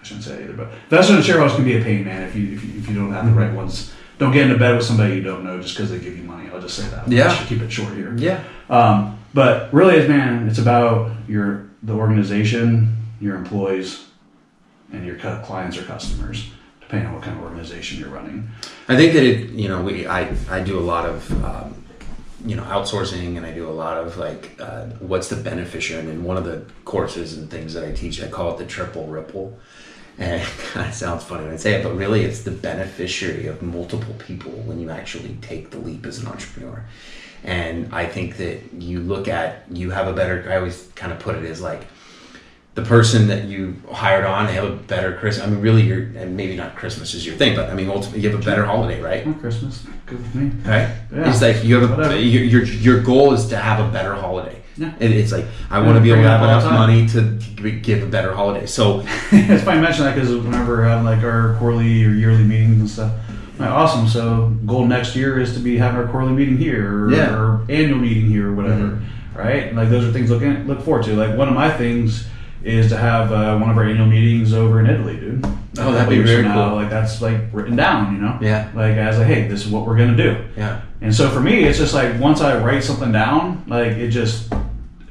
I shouldn't say that either, but investors and shareholders can be a pain, man. If you if you, if you don't have the mm-hmm. right ones, don't get into bed with somebody you don't know just because they give you money. I'll just say that. Yeah. I should keep it short here. yeah Um, but really, it's man, it's about your the organization, your employees, and your clients or customers, depending on what kind of organization you're running. I think that it, you know, we I, I do a lot of um, you know outsourcing, and I do a lot of like uh, what's the beneficiary. And in one of the courses and things that I teach, I call it the triple ripple. And it sounds funny when I say it, but really, it's the beneficiary of multiple people when you actually take the leap as an entrepreneur. And I think that you look at you have a better. I always kind of put it as like the person that you hired on, they have a better Christmas. I mean, really, you're and maybe not Christmas is your thing, but I mean, ultimately, you have a better holiday, right? Oh, Christmas, good with me. Right? Yeah. It's like you have a your, your your goal is to have a better holiday. It's like I want to be able to have enough money to give a better holiday. So it's funny you mention that because whenever we're having like our quarterly or yearly meetings and stuff, like awesome. So goal next year is to be having our quarterly meeting here or, Yeah. or annual meeting here or whatever, mm-hmm. right? And like those are things looking look forward to. Like one of my things is to have uh, one of our annual meetings over in Italy, dude. Like, Oh, that'd be very now, cool. Like that's like written down, you know. Yeah. Like as like, hey, this is what we're gonna do. yeah, And so for me, it's just like once I write something down, like it just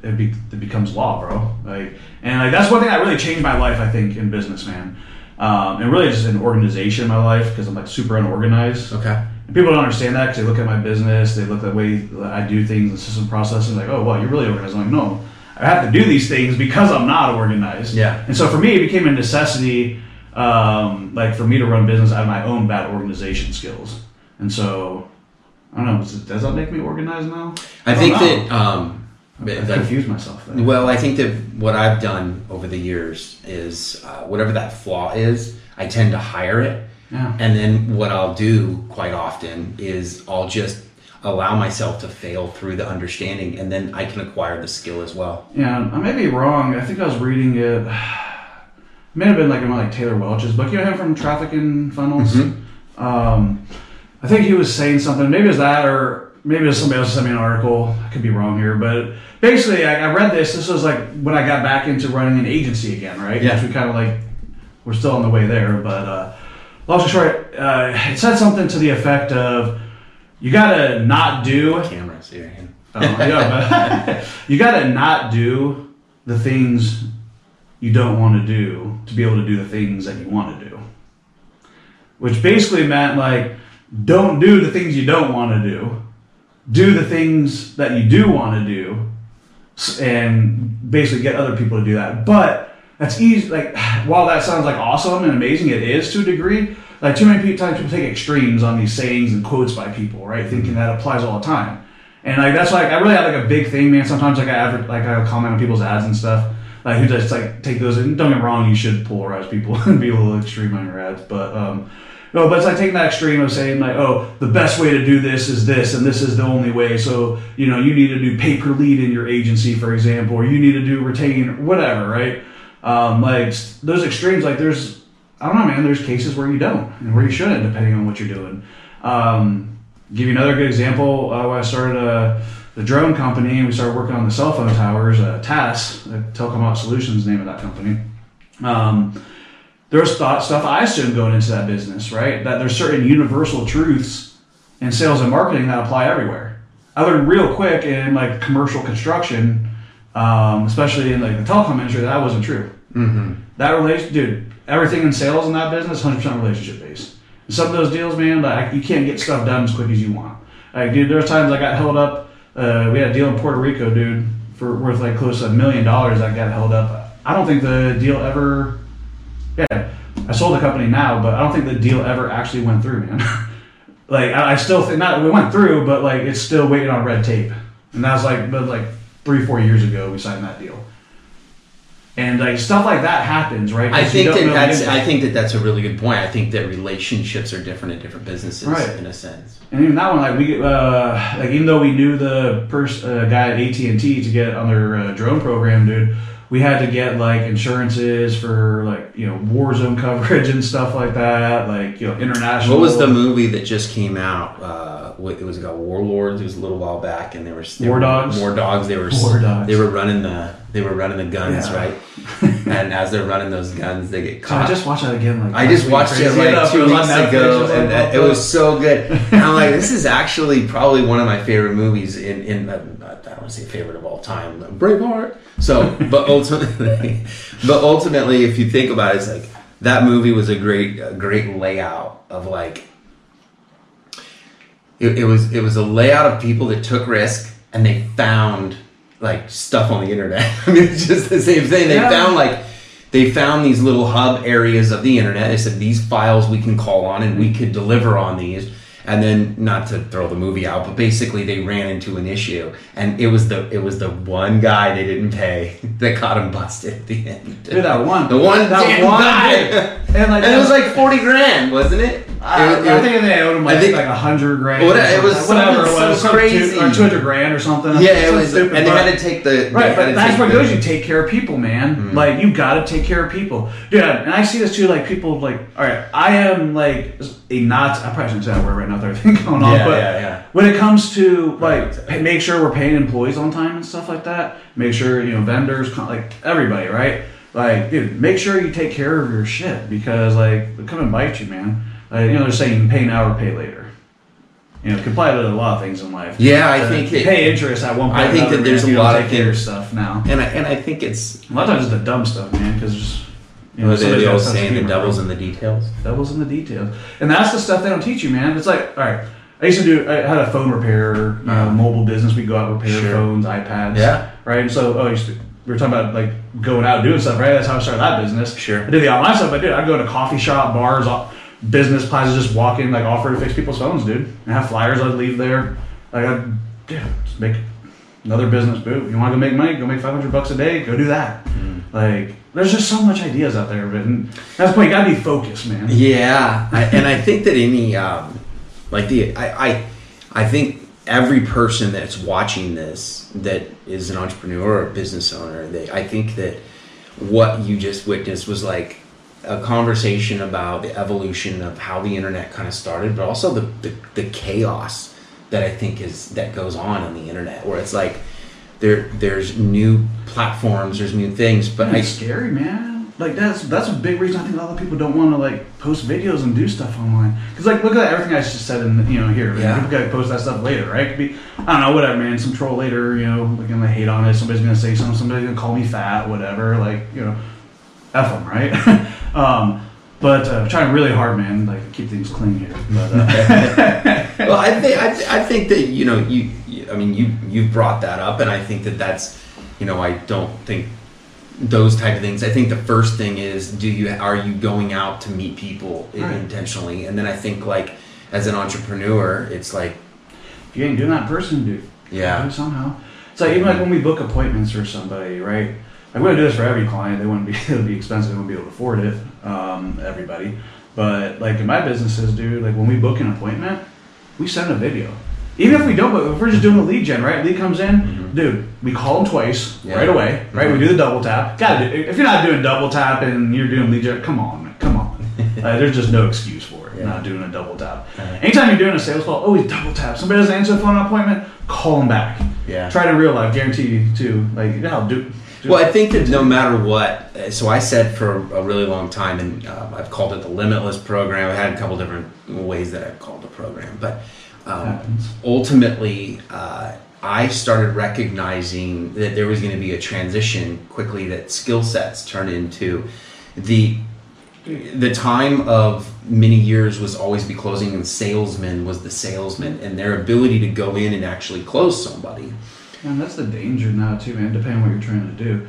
it, be, it becomes law, bro. Like and like that's one thing that really changed my life, I think, in business, man. Um, and really just in organization in my life because I'm like super unorganized. okay, And people don't understand that because they look at my business, they look at the way I do things, the system processes, like, oh, well, you're really organized. I'm like, no, I have to do these things because I'm not organized. Yeah. And so for me, it became a necessity, um, like for me to run business out of my own bad organization skills. And so, I don't know, does, does that make me organized now? I don't think know. that um, I confused myself. There. Well, I think that what I've done over the years is uh, whatever that flaw is, I tend to hire it Yeah. And then what I'll do quite often is I'll just allow myself to fail through the understanding, and then I can acquire the skill as well. Yeah, I may be wrong. I think I was reading it. It may have been like in like Taylor Welch's book. You know him from Traffic and Funnels. Um, I think he was saying something. Maybe it was that, or maybe it was somebody else sent me an article. I could be wrong here, but basically, I, I read this. This was like when I got back into running an agency again, right? Yeah. Which we kind of like we're still on the way there, but uh, long story short, uh, it said something to the effect of you gotta not do Cameras here. Oh, yeah, you got to not do the things you don't want to do to be able to do the things that you want to do. Which basically meant like, don't do the things you don't want to do. Do the things that you do want to do, and basically get other people to do that. But that's easy. Like, while that sounds like awesome and amazing, it is to a degree. Like, too many people, times people take extremes on these sayings and quotes by people, right? Thinking that applies all the time. And like that's like I really have like a big thing, man. Sometimes like I adver- like I comment on people's ads and stuff. Like who just like take those and don't get me wrong, you should polarize people and be a little extreme on your ads. But um no, but it's like taking that extreme of saying like, oh, the best way to do this is this, and this is the only way. So you know, you need to do pay per lead in your agency, for example, or you need to do retain, whatever, right? Um, like those extremes, like there's, I don't know, man. There's cases where you don't and where you shouldn't, depending on what you're doing. Um, give you another good example. Uh, when I started uh, the drone company and we started working on the cell phone towers, uh, TAS, Telecom Out Solutions, name of that company. Um, there was thought stuff I assumed going into that business, right? That there's certain universal truths in sales and marketing that apply everywhere. I learned real quick in like commercial construction, um, especially in like the telecom industry, that wasn't true. Mm-hmm. That relation, dude, everything in sales in that business, hundred percent relationship based. And some of those deals, man, like you can't get stuff done as quick as you want. Like, dude, there's times I got held up. Uh, we had a deal in Puerto Rico, dude, for worth like close to a million dollars. I got held up. I don't think the deal ever. Yeah, I sold the company now, but I don't think the deal ever actually went through, man. like I, I still think not. We went through, but like it's still waiting on red tape. And that was like, but like three, four years ago, we signed that deal. And like stuff like that happens, right? I think that that's. I think that that's a really good point. I think that relationships are different in different businesses, Right. in a sense. And even that one, like we, uh, like even though we knew the pers- uh, guy at AT and T to get on their uh, drone program, dude, we had to get like insurances for like you know war zone coverage and stuff like that, like you know international. What was the movie that just came out? Uh, it was about warlords. It was a little while back, and they were they War Dogs? War dogs. They were War Dogs. They were running the they were running the guns, Yeah. right? and as they're running those guns, they get So caught. I just watched that again. Like I just watched it like enough, two weeks ago, was and that- it was so good. And I'm like, this is actually probably one of my favorite movies in in uh, I don't want to say favorite of all time, Braveheart. So, but ultimately, but ultimately, if you think about it, it's like that movie was a great a great layout of like it, it was it was a layout of people that took risk and they found like stuff on the internet. I mean, it's just the same thing. They Yeah. found like they found these little hub areas of the internet. They said these files we can call on and we could deliver on these. And then not to throw the movie out, but basically they ran into an issue, and it was the it was the one guy they didn't pay that got him busted at the end. Dude, that one, the one that one, guy. and like and it was like forty grand, wasn't it? I, It- it- I think they owed him like, I think- like a hundred grand. What- it was whatever it was, so crazy. two, or two hundred grand or something. yeah, it was, stupid, and they but- had to take the Right, but that's what goes. You take care of people, man. Mm-hmm. Like you got to take care of people, dude. And I see this too. Like people, like all right, I am like a not. I probably shouldn't say that word right now. There's everything going on, Yeah, but yeah, yeah. when it comes to like Right. make sure we're paying employees on time and stuff like that. Make sure you know vendors, like everybody, right? Like, dude, make sure you take care of your shit because like they come and bite you, man. Like, you know, they're saying pay now or pay later. You know, comply with a lot of things in life. Yeah, I think pay interest at one point. I think that there's a lot of care stuff now. and I and I think it's A lot of times it's the dumb stuff, man, because you know, the old saying the devil's in the details. Devil's in the details, and that's the stuff they don't teach you, man. It's like, all right, I used to do. I had a phone repair, uh, mobile business. We go out and repair Sure. phones, iPads, Yeah. right. And so, oh, I used to, we were talking about like going out and doing stuff, right? That's how I started that business. Sure. I did the online stuff. I did. I'd go to coffee shop, bars, business plazas, just walk in, like offer to fix people's phones, dude, and have flyers. I'd leave there. Like, I'd, dude, just make another business. Boom. You want to go make money? Go make five hundred bucks a day. Go do that. Mm. Like there's just so much ideas out there, but that's point. You gotta be focused, man. Yeah, I, and I think that any um, like the I, I I think every person that's watching this that is an entrepreneur or a business owner, they I think that what you just witnessed was like a conversation about the evolution of how the internet kind of started, but also the, the, the chaos that I think is that goes on on the internet, where it's like there there's new platforms, there's new things, but I It's scary, man. Like that's that's a big reason I think a lot of people don't want to like post videos and do stuff online. Because like look at everything I just said in you know here. Yeah. People gotta post that stuff later, right? Could be I don't know, whatever, man. Some troll later, you know, like gonna hate on it. Somebody's gonna say something. Somebody's gonna call me fat, whatever. Like you know, f them, right? um, but uh, trying really hard, man. Like keep things clean here. But uh, well, I think I, I think that you know you I mean you you brought that up, and I think that that's you know I don't think those type of things. I think the first thing is do you are you going out to meet people Right. intentionally, and then I think like as an entrepreneur, it's like if you ain't doing that person, dude. Yeah. Do somehow. It's like even like when we book appointments for somebody, right? Like we would do this for every client. They wouldn't be it would be expensive. They wouldn't be able to afford it. Um, everybody, but like in my businesses, dude, like when we book an appointment, we send a video. Even if we don't, but if we're just doing a lead gen, right? Lead comes in, dude. We call them twice Yeah. right away, right? We do the double tap. Got to If you're not doing double tap and you're doing lead gen, come on, man, come on. uh, there's just no excuse for it. Yeah. Not doing a double tap. Anytime you're doing a sales call, always double tap. Somebody doesn't answer the phone appointment, call them back. Yeah. Try it in real life. Guarantee you too. Like, you know, do. do Well, I think that no matter what, uh, so I said for a really long time, and uh, I've called it the Limitless program. I had a couple different ways that I've called the program, but um, ultimately, uh, I started recognizing that there was going to be a transition quickly. That skill sets turn into the the time of many years was always be closing, and salesman was the salesman, and their ability to go in and actually close somebody. Man, that's the danger now too, man. Depending on what you're trying to do,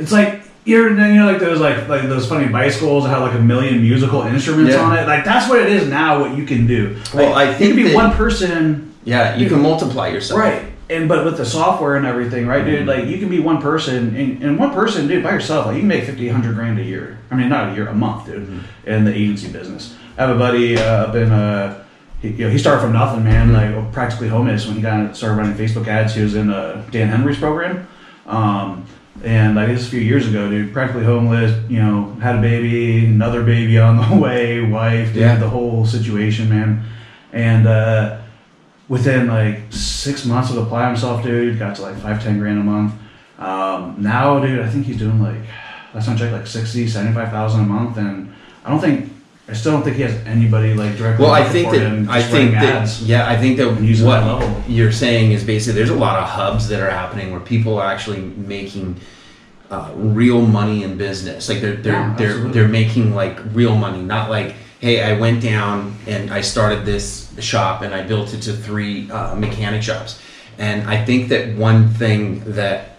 it's like you're you know like those like like those funny bicycles that have like a million musical instruments Yeah. on it. Like that's what it is now. What you can do. Well, Like, I it think can be that- one person, Yeah, you can multiply yourself. right? And but with the software and everything, right, dude? Like you can be one person, and, and one person, dude, by yourself, like you can make 50, 100 grand a year. I mean, not a year, a month, dude, in the agency business. I have a buddy uh, up in uh, he, you know, he started from nothing, man, like practically homeless when he got started running Facebook ads. He was in uh, Dan Henry's program. Um, and like this a few years ago, dude, practically homeless, you know, had a baby, another baby on the way, wife, dude, Yeah. the whole situation, man. And uh, within like six months of applying himself, dude, got to like five, ten grand a month. Um, now, dude, I think he's doing like, last time I checked, like 60, 75,000 a month. And I don't think, I still don't think he has anybody like directly Well, I think that I think that yeah, I think that what you're saying is basically there's a lot of hubs that are happening where people are actually making uh, real money in business. Like they're they're Yeah, they're they're making like real money, not like hey, I went down and I started this shop and I built it to three uh, mechanic shops. And I think that one thing that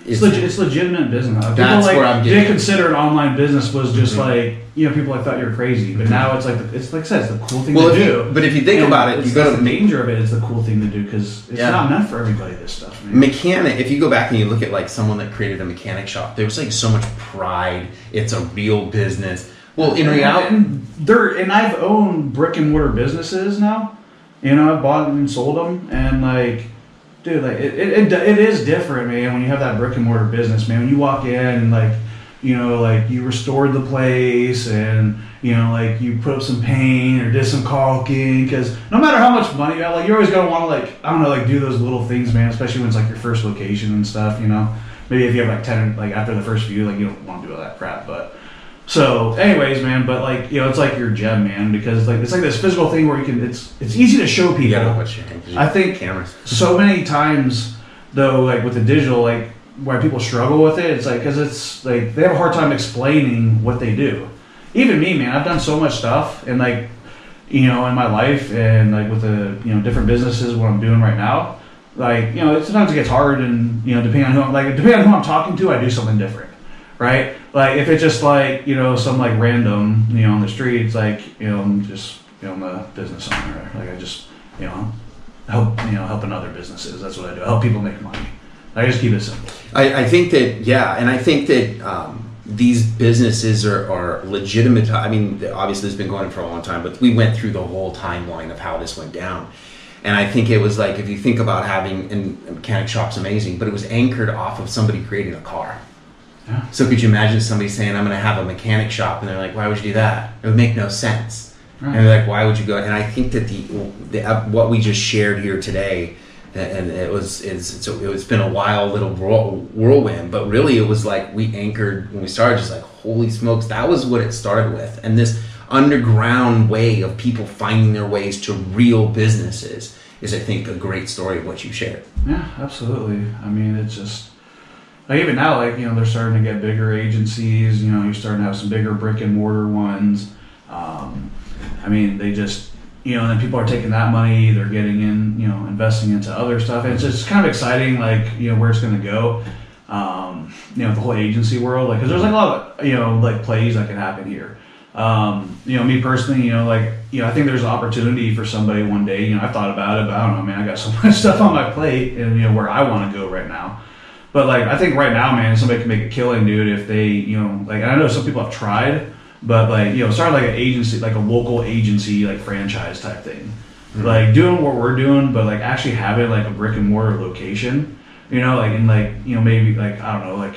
It's, is legit, it's legitimate business. People That's like where I'm getting at. consider an online business was just Mhm. like you know people like thought you were crazy, but mm-hmm. now it's like it's like I said, it's the cool thing Well, to if you- do. but if you think And about it, you go to- the danger of it. It's the cool thing to do because it's Yeah. not meant for everybody. This stuff, man. mechanic if you go back and you look at like someone that created a mechanic shop there was like so much pride it's a real business well in reality and there and I've owned brick and mortar businesses now. You know, I've bought and sold them, and like, dude, like it, it, it, it is different, man. When you have that brick and mortar business, man, when you walk in and like, you know, like you restored the place and you know, like you put up some paint or did some caulking, because no matter how much money you have, like you're always gonna want to like, I don't know, like do those little things, man. Especially when it's like your first location and stuff, you know. Maybe if you have like ten, like after the first few, like you don't want to do all that crap, but. So, anyways, man, but like you know, it's like your gem, man, because like it's like this physical thing where you can. It's it's easy to show people. you gotta watch your hands I think cameras so many times though, like with the digital, like why people struggle with it, it's like because it's like they have a hard time explaining what they do. Even me, man, I've done so much stuff, and like you know, in my life, and like with the you know different businesses, what I'm doing right now, like you know, sometimes it gets hard, and you know, depending on who I'm like, depending on who I'm talking to, I do something different, right? Like if it's just like you know some like random you know on the street, it's like you know I'm just you know I'm a business owner, like I just you know help you know helping other businesses. That's what I do. I help people make money. I just keep it simple. I, I think that yeah and i think that um, these businesses are, are legitimate. I mean, obviously, it's been going on for a long time, but we went through the whole timeline of how this went down. And I think it was like if you think about having and a mechanic shop's amazing, but it was anchored off of somebody creating a car. Yeah. So could you imagine somebody saying, "I'm going to have a mechanic shop," and they're like, "Why would you do that? It would make no sense." Right. And they're like, "Why would you go?" And I think that the, the what we just shared here today, and it was is it's, it's been a wild little whirlwind, but really it was like we anchored when we started, just like holy smokes, that was what it started with, and this underground way of people finding their ways to real businesses is, I think, a great story of what you shared. Yeah, absolutely. I mean, it's just like even now, like you know, they're starting to get bigger agencies. You know, you're starting to have some bigger brick and mortar ones. Um, I mean, they just you know, and people are taking that money, they're getting in, you know, investing into other stuff. And it's just kind of exciting, like you know, where it's going to go. Um, you know, the whole agency world, like, because there's like a lot of you know, like plays that can happen here. Um, you know, me personally, you know, like, you know, I think there's an opportunity for somebody one day. You know, I've thought about it, but I don't know, man. I got so much stuff on my plate, and you know, where I want to go right now. But like, I think right now, man, somebody can make a killing, dude, if they, you know, like, I know some people have tried, but like, you know, start like an agency, like a local agency, like franchise type thing, like doing what we're doing, but like actually having like a brick and mortar location, you know, like in like, you know, maybe like I don't know, like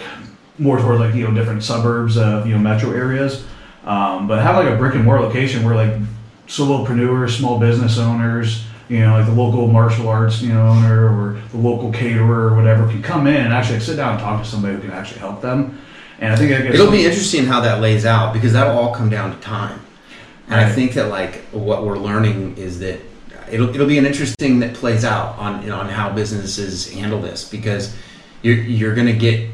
more towards like you know different suburbs of you know metro areas. Um, but have like a brick and mortar location where like solopreneurs, small business owners, you know, like the local martial arts, you know, owner or the local caterer or whatever can come in and actually sit down and talk to somebody who can actually help them. And I think It'll be interesting how that lays out because that'll all come down to time. And I think that like what we're learning is that it'll it'll be an interesting that plays out on on how businesses handle this because you're you're gonna get.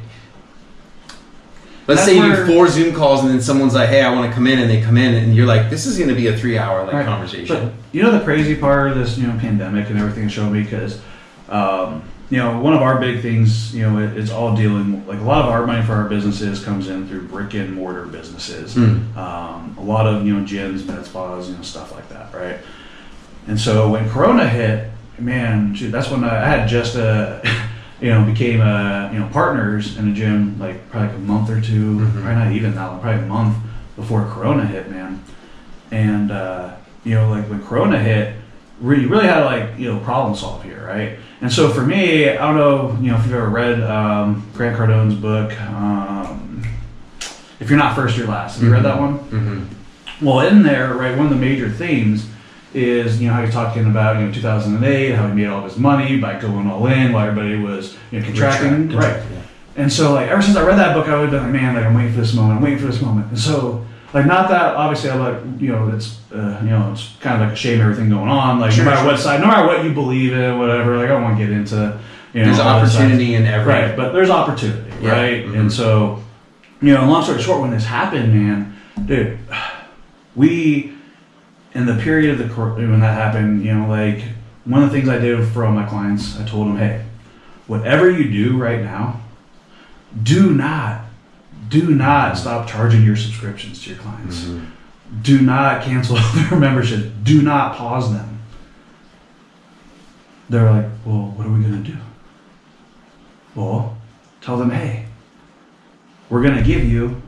Let's That's say you do four Zoom calls and then someone's like, "Hey, I want to come in," and they come in and you're like, "This is going to be a three-hour like Right. conversation." But you know the crazy part of this, you know, pandemic and everything showed me because, um, you know, one of our big things, you know, it, it's all dealing like a lot of our money for our businesses comes in through brick and mortar businesses. Hmm. Um, a lot of you know gyms, med spas, you know, stuff like that, right? And so when Corona hit, man, dude, that's when I, I had just a, you know, became a you know partners in a gym like probably like a month or 2 Mhm. probably not even that long, probably a month before Corona hit, man. And uh, you know, like when Corona hit, we really had to like you know problem solve here, right? And so for me, I don't know, you know, if you've ever read um, Grant Cardone's book, um, if you're not first, you're last. Have you read that one? hmm Well, in there, right, one of the major themes is you know how he's talking about you know 2008, how he made all of his money by going all in while everybody was you know contracting, right? And so like ever since I read that book, I would have been like, man, like I'm waiting for this moment, I'm waiting for this moment. And so like not that obviously I like you know it's uh, you know it's kind of like a shame everything going on, like Sure, no matter sure. what side, no matter what you believe in, whatever. Like I don't want to get into you know There's all the sides. opportunity in every. Right, but there's opportunity, Yeah. right? Mhm. And so, you know, long story short, when this happened, man, dude, we, in the period of the when that happened, you know, like one of the things I did for all my clients, I told them, hey, whatever you do right now, do not, do not stop charging your subscriptions to your clients. Mhm. Do not cancel their membership. Do not pause them. They're like, well, what are we going to do? Well, tell them, hey, we're going to give you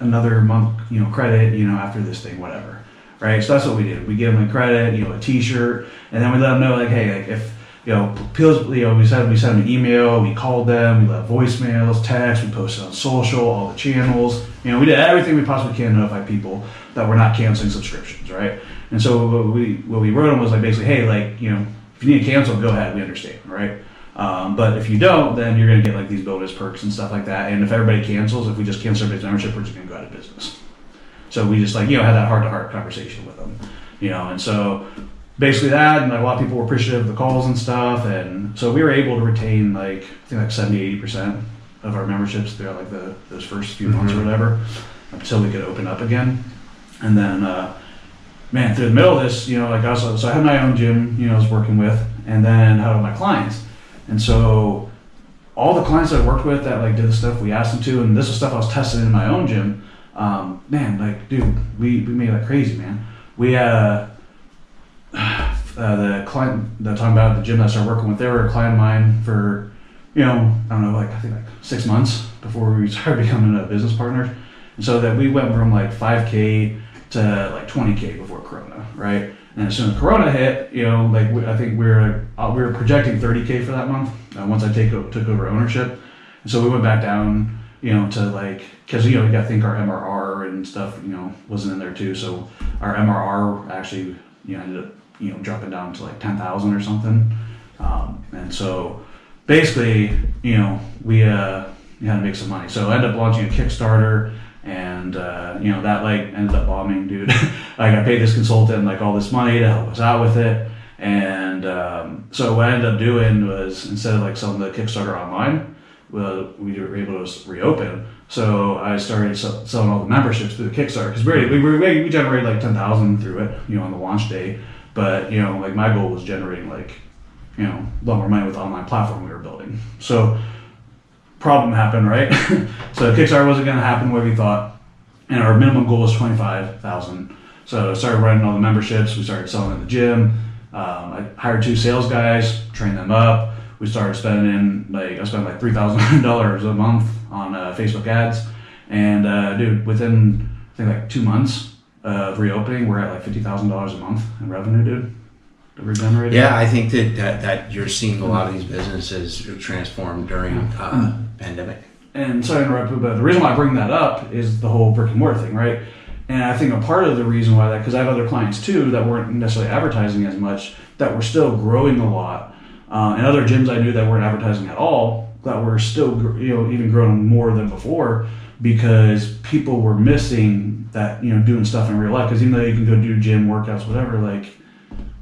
another month, you know, credit, you know, after this thing, whatever. Right? So that's what we did. We give them a credit, you know, a t-shirt, and then we let them know, like, hey, like if, you know, pills, you know, we sent, we sent them an email, we called them, we left voicemails, text, we posted on social, all the channels. You know, we did everything we possibly can to notify people that we're not canceling subscriptions, right? And so what we what we wrote them was like basically, hey, like you know, if you need to cancel, go ahead, we understand, right? Um, but if you don't, then you're gonna get like these bonus perks and stuff like that. And if everybody cancels, if we just cancel everybody's membership, we're just gonna go out of business. So we just like you know had that heart to heart conversation with them, you know, and so basically that, and like, a lot of people were appreciative of the calls and stuff, and so we were able to retain like I think like 70, 80 percent of our memberships throughout like the those first few months or Mhm. whatever, until we could open up again, and then. uh man, through the middle of this, you know, like also, so I had my own gym, you know, I was working with, and then had all my clients. And so all the clients I worked with that like did the stuff we asked them to, and this was stuff I was testing in my own gym. Um, man, like, dude, we, we made like crazy, man. We uh, uh, the client that I'm talking about the gym that I started working with. They were a client of mine for, you know, I don't know, like I think like six months before we started becoming a business partner. And so that we went from like 5K to like 20K before Corona, right? And as soon as Corona hit, you know, like we, I think we were uh, we were projecting 30K for that month uh, once I take took over ownership. And so we went back down, you know, to like because you know you got to think our MRR and stuff, you know, wasn't in there too. So our MRR actually, you know, ended up you know dropping down to like 10,000 or something. Um, and so basically, you know, we uh, had to make some money. So I ended up launching a Kickstarter, and uh, you know that like ended up bombing, dude. like I paid this consultant like all this money to help us out with it, and um, so what I ended up doing was instead of like selling the Kickstarter online, well, we were able to reopen. So I started selling all the memberships through the Kickstarter because we, we we generated like ten thousand through it, you know, on the launch day. But you know, like my goal was generating like you know, a lot more money with the online platform we were building. So problem happened, right? so Kickstarter wasn't going to happen way we thought, and our minimum goal was twenty five thousand. So I started running all the memberships. We started selling in the gym. Um, I hired two sales guys, trained them up. We started spending like I spent like three thousand dollars a month on uh, Facebook ads, and uh, dude, within I think like two months of reopening, we're at like fifty thousand dollars a month in revenue, dude. That we're generating. Yeah, I think that, that, that you're seeing a lot of these businesses transform during uh, pandemic. and sorry to interrupt but the reason why I bring that up is the whole brick and mortar thing, right? And I think a part of the reason why that, because I have other clients too that weren't necessarily advertising as much, that were still growing a lot, uh, and other gyms I knew that weren't advertising at all, that were still, you know, even growing more than before, because people were missing that, you know, doing stuff in real life. Because even though you can go do gym workouts, whatever, like,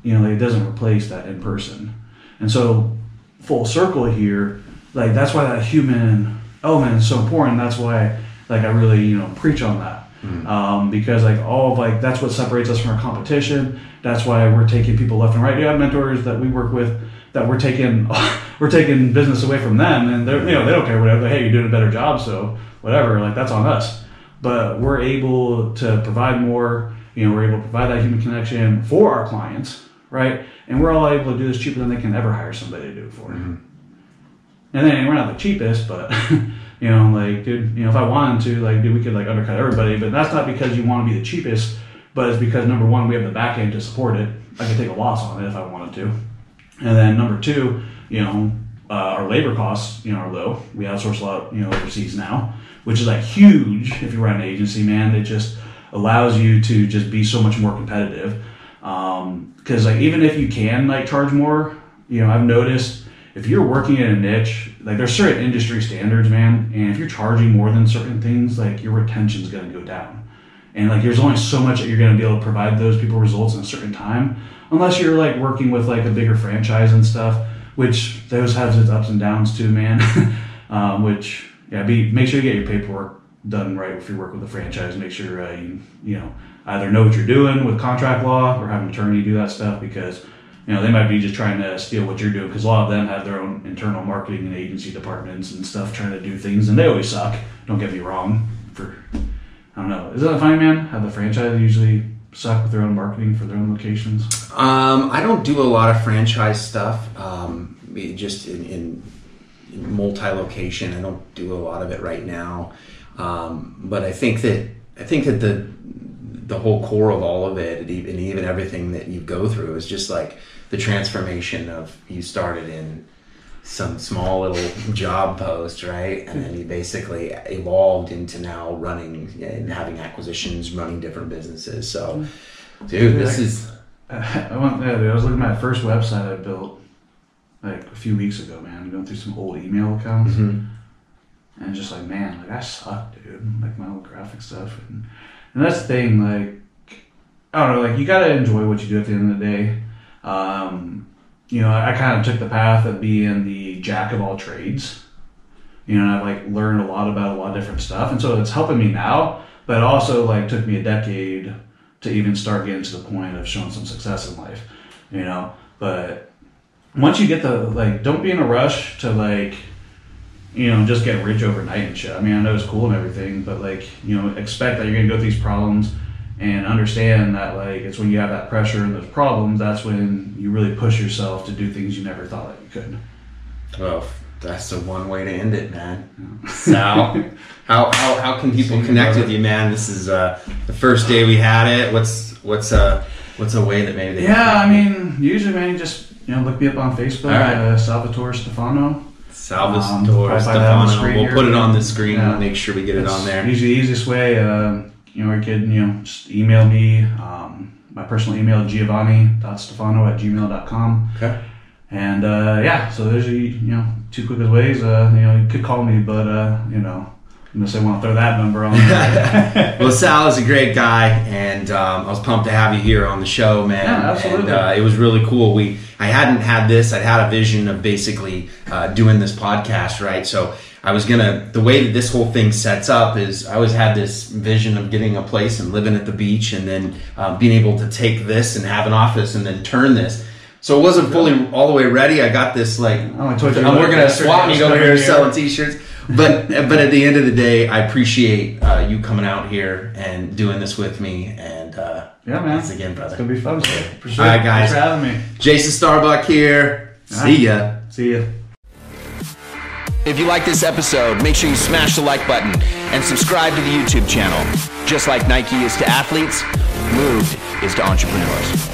you know, like, it doesn't replace that in person. And so, full circle here, like that's why that human element is so important. That's why, like, I really, you know, preach on that. Um, because like all of like that's what separates us from our competition. That's why we're taking people left and right. You have mentors that we work with that we're taking we're taking business away from them, and they're you know they don't care whatever. Hey, you're doing a better job, so whatever. Like that's on us. But we're able to provide more. You know, we're able to provide that human connection for our clients, right? And we're all able to do this cheaper than they can ever hire somebody to do it for. Mm-hmm. And then we're not the cheapest, but you know, like, dude, you know, if I wanted to, like, dude, we could like undercut everybody. But that's not because you want to be the cheapest, but it's because number one, we have the back end to support it. I could take a loss on it if I wanted to. And then number two, you know, uh, our labor costs, you know, are low. We outsource a lot, you know, overseas now, which is like huge if you run an agency, man. It just allows you to just be so much more competitive. Because like even if you can like charge more, you know, I've noticed if you're working in a niche, like there's certain industry standards, man, and if you're charging more than certain things, like your retention's gonna go down. And like there's only so much that you're gonna be able to provide those people results in a certain time, unless you're like working with like a bigger franchise and stuff, which those have its ups and downs too, man. um, which yeah, be make sure you get your paperwork done right if you work with a franchise. Make sure uh, you you know either know what you're doing with contract law or have an attorney do that stuff because you know they might be just trying to steal what you're doing because a lot of them have their own internal marketing and agency departments and stuff trying to do things and they always suck. Don't get me wrong. For I don't know, is that a funny, man? How the franchise usually suck with their own marketing for their own locations? Um, I don't do a lot of franchise stuff. Um, just in, in, in multi-location, I don't do a lot of it right now. Um, but I think that I think that the the whole core of all of it, and even, and even everything that you go through, is just like the transformation of you started in some small little job post, right? And then he basically evolved into now running and having acquisitions, running different businesses. So, dude, this is I went. I was looking at my first website I built like a few weeks ago, man. Going through some old email accounts, Mhm. and just like, man, like I suck, dude. Like my old graphic stuff, and and that's the thing. Like, I don't know. Like you gotta enjoy what you do at the end of the day. Um, you know, I, I kind of took the path of being the jack of all trades. You know, I've like learned a lot about a lot of different stuff, and so it's helping me now. But also like took me a decade to even start getting to the point of showing some success in life. You know, but once you get the like, don't be in a rush to like, you know, just get rich overnight and shit. I mean, I know it's cool and everything, but like, you know, expect that you're gonna go through these problems and understand that like it's when you have that pressure and those problems that's when you really push yourself to do things you never thought that you could. Well, That's the one way to end it, man. Sal, how, how, how can people you, connect with you, man? This is uh, the first day we had it. What's what's uh what's a way that maybe they Yeah, I mean, usually, man, just you know look me up on Facebook, right. uh, Salvatore Stefano. Salvatore Um, probably find that on the Stefano. We'll here. put it on the screen. Yeah. Make sure we get it on there. Usually, the easiest way, uh, you know, or you could you know just email me. Um, my personal email giovanni.stefano at gmail.com. Okay. And uh, yeah, so there's you know two quickest ways. Uh, you know, you could call me, but uh, you know, unless I want to throw that number on. Well, Sal is a great guy, and um, I was pumped to have you here on the show, man. Yeah, absolutely. And, uh, it was really cool. We I hadn't had this. I had a vision of basically uh, doing this podcast, right? So I was gonna. The way that this whole thing sets up is, I always had this vision of getting a place and living at the beach, and then uh, being able to take this and have an office, and then turn this. So it wasn't fully all the way ready. I got this like Oh, I told you I'm working at a swap meet over here selling t-shirts. But but at the end of the day, I appreciate uh, you coming out here and doing this with me. And uh, yeah, man, thanks again, brother. It's gonna be fun. Sure. All right, guys. Thanks for having me. Jason Starbuck here. See ya. See ya. If you like this episode, make sure you smash the like button and subscribe to the YouTube channel. Just like Nike is to athletes, Moved is to entrepreneurs.